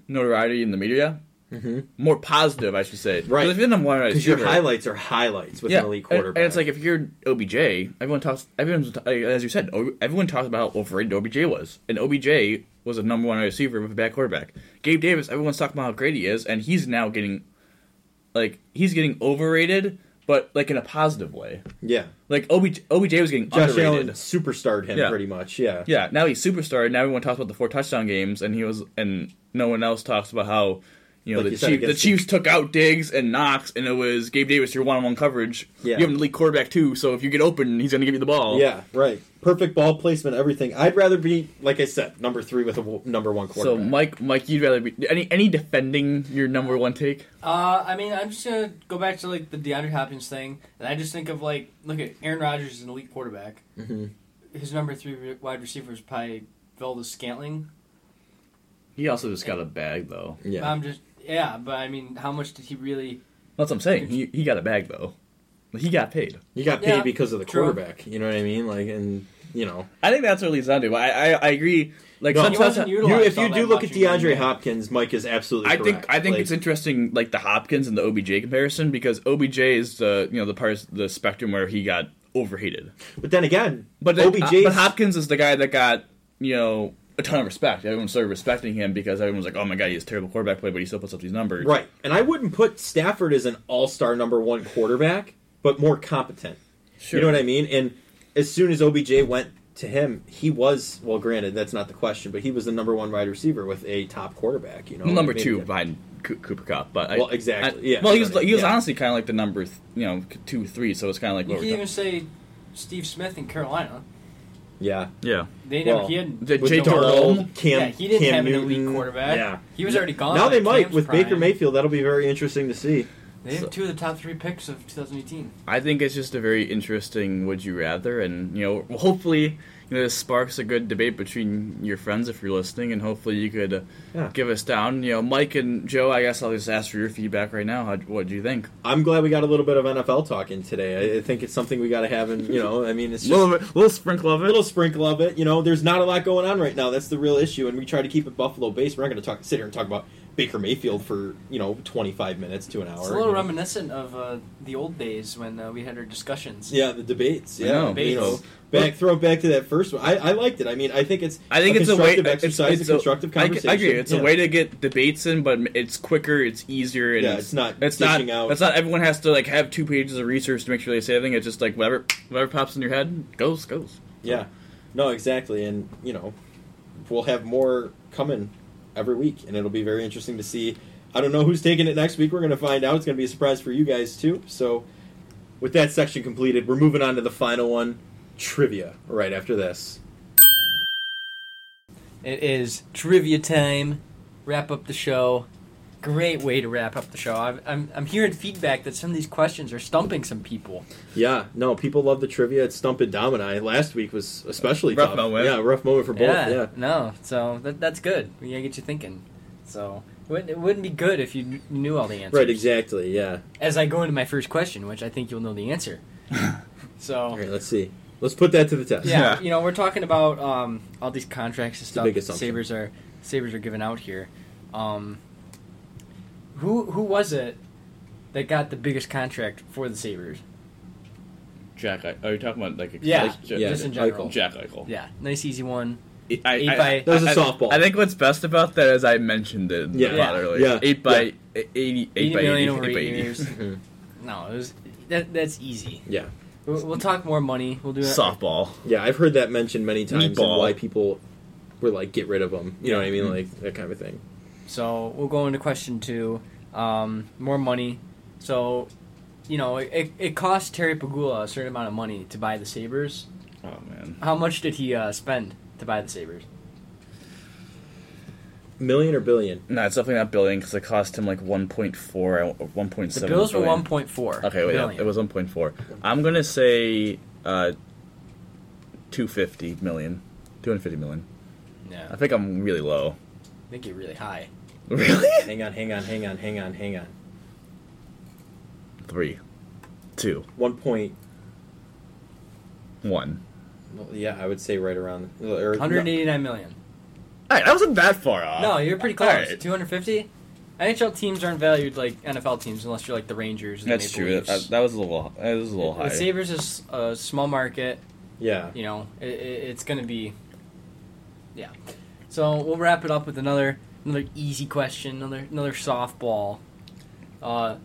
notoriety in the media. Mm-hmm. More positive, I should say. Right. If you're number because your highlights are highlights with an elite and- quarterback. And, it's like if you're OBJ, everyone talks. Everyone's as you said. Everyone talks about how overrated OBJ was, and OBJ was a number one receiver with a bad quarterback. Gabe Davis, everyone's talking about how great he is, and he's now getting, like, he's getting overrated, but like in a positive way. yeah, Like OBJ, OBJ was getting Josh underrated. Allen superstarred him Yeah. pretty much. Yeah, Yeah, now he's superstar. Now everyone talks about the four touchdown games, and he was, and no one else talks about how, you know, Like the you said, Chiefs, the Chiefs took out Diggs and Knox, and it was Gabe Davis your one-on-one coverage. Yeah. You have an elite quarterback too, so if you get open, he's going to give you the ball. yeah, right. Perfect ball placement, everything. I'd rather be like I said, number three with a w- number one quarterback. So. Mike, Mike, you'd rather be any any defending your number one take? Uh, I mean, I'm just gonna go back to like the DeAndre Hopkins thing, and I just think of like, look at Aaron Rodgers is an elite quarterback. Mhm. His number three wide receiver is probably Valdes-Scantling. He also just got a bag though. yeah, I'm just yeah, but I mean, how much did he really? That's what I'm saying. He he got a bag though. He got paid. He got paid Yeah, because of the true. quarterback. You know what I mean? Like, and you know, I think that's what it leads down to. I I, I agree. Like No. Sometimes you, if you do look at DeAndre Hopkins, Mike is absolutely. I think. I think Like, it's interesting, like the Hopkins and the OBJ comparison, because OBJ is the you know the part of the spectrum where he got overheated. But then again, but OBJ. uh, but Hopkins is the guy that got you know a ton of respect. Everyone started respecting him because everyone was like, "Oh my god, he's a terrible quarterback play, but he still puts up these numbers." Right. And I wouldn't put Stafford as an all star number one quarterback, but more competent. Sure. You know what I mean? And as soon as OBJ went to him, he was, well, granted, that's not the question, but he was the number one wide receiver with a top quarterback. You know, Well, number Maybe- two behind Cooper Kupp, but I- Well, exactly, I- yeah. well, he was he was Yeah. honestly kind of like the number th- you know two three, so it's kind of like You what can we're even say Steve Smith in Carolina. Yeah. yeah. They never Well, he had Did With Jay Darnold, Cam, yeah he didn't Cam have an Newton, elite quarterback. Yeah. he was already gone. Now they might Cam's with Baker. Mayfield. That'll be very interesting to see. They have So- two of the top three picks of 2018. I think it's just a very interesting would you rather, and you know, hopefully, you know, this sparks a good debate between your friends if you're listening, and hopefully you could uh, Yeah. give us down. You know, Mike and Joe, I guess I'll just ask for your feedback right now. How, what do you think? I'm glad we got a little bit of NFL talking today. I, I think it's something we got to have, and you know, I mean, it's A just little, bit, little sprinkle of a it. little sprinkle of it. You know, there's not a lot going on right now. That's the real issue, and we try to keep it Buffalo based. We're not going to talk, sit here and talk about Baker Mayfield for you know 25 minutes to an hour. It's a little you know. reminiscent of uh, the old days when uh, we had our discussions. Yeah, the debates. Yeah, know. you know, Debates. Back throw it back to that first one. I, I liked it. I mean, I think it's I think it's a way. constructive It's, it's a constructive I- conversation. I, agree. It's Yeah. a way to get debates in, but it's quicker. It's easier. And Yeah, it's not It's not. out- It's not. Everyone has to like have two pages of research to make sure they say everything. It's just like whatever, whatever pops in your head goes goes. Yeah, no, exactly, and you know, we'll have more coming every week, and it'll be very interesting to see. I don't know who's taking it next week. We're going to find out. It's going to be a surprise for you guys too. So, with that section completed, we're moving on to the final one, trivia. Right after this. It is trivia time. Wrap up the show. Great way to wrap up the show. I'm, I'm, I'm hearing feedback that some of these questions are stumping some people. Yeah, no, people love the trivia. It's Stump and Dom and I. Last week was especially Rough tough. moment. Yeah, rough moment for both. Yeah, No, so that, that's good. We gotta get you thinking. So it wouldn't, be good if you knew all the answers. right, exactly. Yeah. As I go into my first question, which I think you'll know the answer. so All right, let's see. Let's put that to the test. yeah, Yeah. you know, we're talking about um, all these contracts and stuff. big assumption. Sabres are Sabres are giving out here. Um, who who was it that got the biggest contract for the Sabres? Jack, I- are you talking about like Yeah, like, Jack, yeah, just in Eichel. general. Jack Eichel? Yeah, nice easy one. I, Eight I- by- That was a I- softball. I think what's best about that is I mentioned it. Yeah. Yeah, earlier. Yeah. Eight by Yeah. eighty, eight Eighty by million eighty, over eight by eight 80. years. No, it was that. That's easy. Yeah. We'll, we'll talk more money. We'll do it. Softball. Yeah, I've heard that mentioned many times and why people were like, get rid of them. You know what I mean? Like, that kind of thing. So we'll go into question two. Um, more money. So you know, it, it cost Terry Pegula a certain amount of money to buy the Sabres. Oh man. How much did he uh, spend to buy the Sabres? Million or billion? No, it's definitely not billion because it cost him like 1.4 or 1.7. The Bills were billion. 1.4. Okay, wait, yeah, it was 1.4. I'm gonna say uh, 250 million, 250 million. Yeah, I think I'm really low. I think you're really high. Really? Hang on, hang on, hang on, hang on, hang on. Three, two, One point. one. Well, yeah, I would say right around. Or, 189 million. All right, I wasn't that far off. No, you're pretty close. All right. 250. NHL teams aren't valued like NFL teams unless you're like the Rangers. And the That's Maple true. Leafs. That, that was a little. That was a little the high. Sabres is a small market. Yeah. You know, it, it, it's going to be. Yeah. So we'll wrap it up with another another easy question, another another softball. Uh, a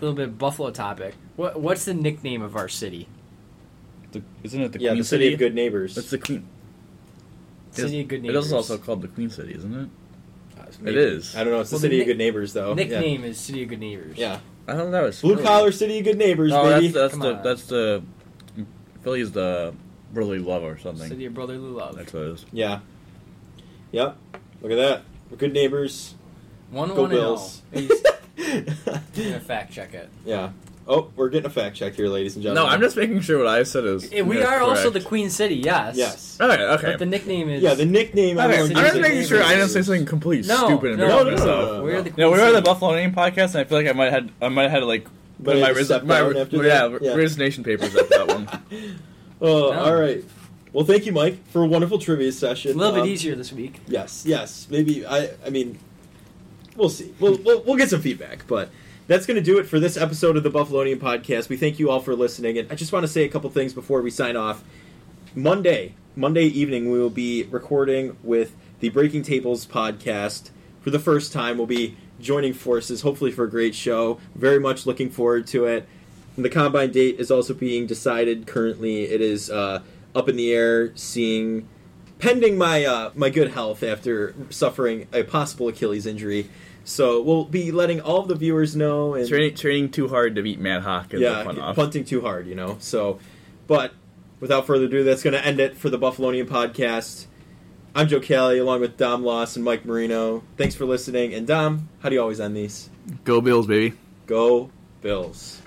little bit of Buffalo topic. What what's the nickname of our city? The- isn't it the Yeah, Queen the city, of good neighbors. That's the Queen. City of Good It is also called the Queen City, isn't it? Uh, Maybe. is. I don't know. It's the Well, the city nick- of good neighbors, though. Nickname is City of Good Neighbors. Yeah. yeah. I thought that was Blue Philly. collar city of good neighbors, Oh, baby. that's that's the on. that's the Philly's the brotherly love or something. City of Brotherly Love. That's what it is. Yeah. Yep. Look at that. We're good neighbors. One Go one and Bills. oh. He's gonna fact check it. yeah. Oh, we're getting a fact check here, ladies and gentlemen. No. I'm just making sure what I said is. Eh, We is are also the. Queen City. Yes. Yes. Okay, okay. But the nickname is. Yeah, the nickname. Okay, I'm just making sure I didn't say something completely No, stupid and no, embarrassing no, no, myself. no, no. We're the Yeah, Queen we were City. the Buffalonian podcast, and I feel like I might have had I might have had like But put my, had to res- step my down after yeah, that? Yeah. resignation papers at that one. Oh, No. all right. Well, thank you, Mike, for a wonderful trivia session. a little bit Um, easier this week. Yes, yes. Maybe I. I mean, we'll see. We'll we'll, we'll get some feedback, but that's going to do it for this episode of the Buffalonian podcast. We thank you all for listening, and I just want to say a couple things before we sign off. Monday, Monday evening, we will be recording with the Breaking Tables podcast for the first time. We'll be joining forces, hopefully for a great show. Very much looking forward to it. And the combine date is also being decided currently. It is uh, up in the air, seeing pending my uh, my good health after suffering a possible Achilles injury. So we'll be letting all of the viewers know and training, training too hard to beat Matt Haack is yeah, a fun off. punting too hard, you know. So, but without further ado, that's going to end it for the Buffalonian podcast. I'm Joe Kelly, along with Dom Loss and Mike Marino. Thanks for listening. And Dom, how do you always end these? Go Bills, baby. Go Bills.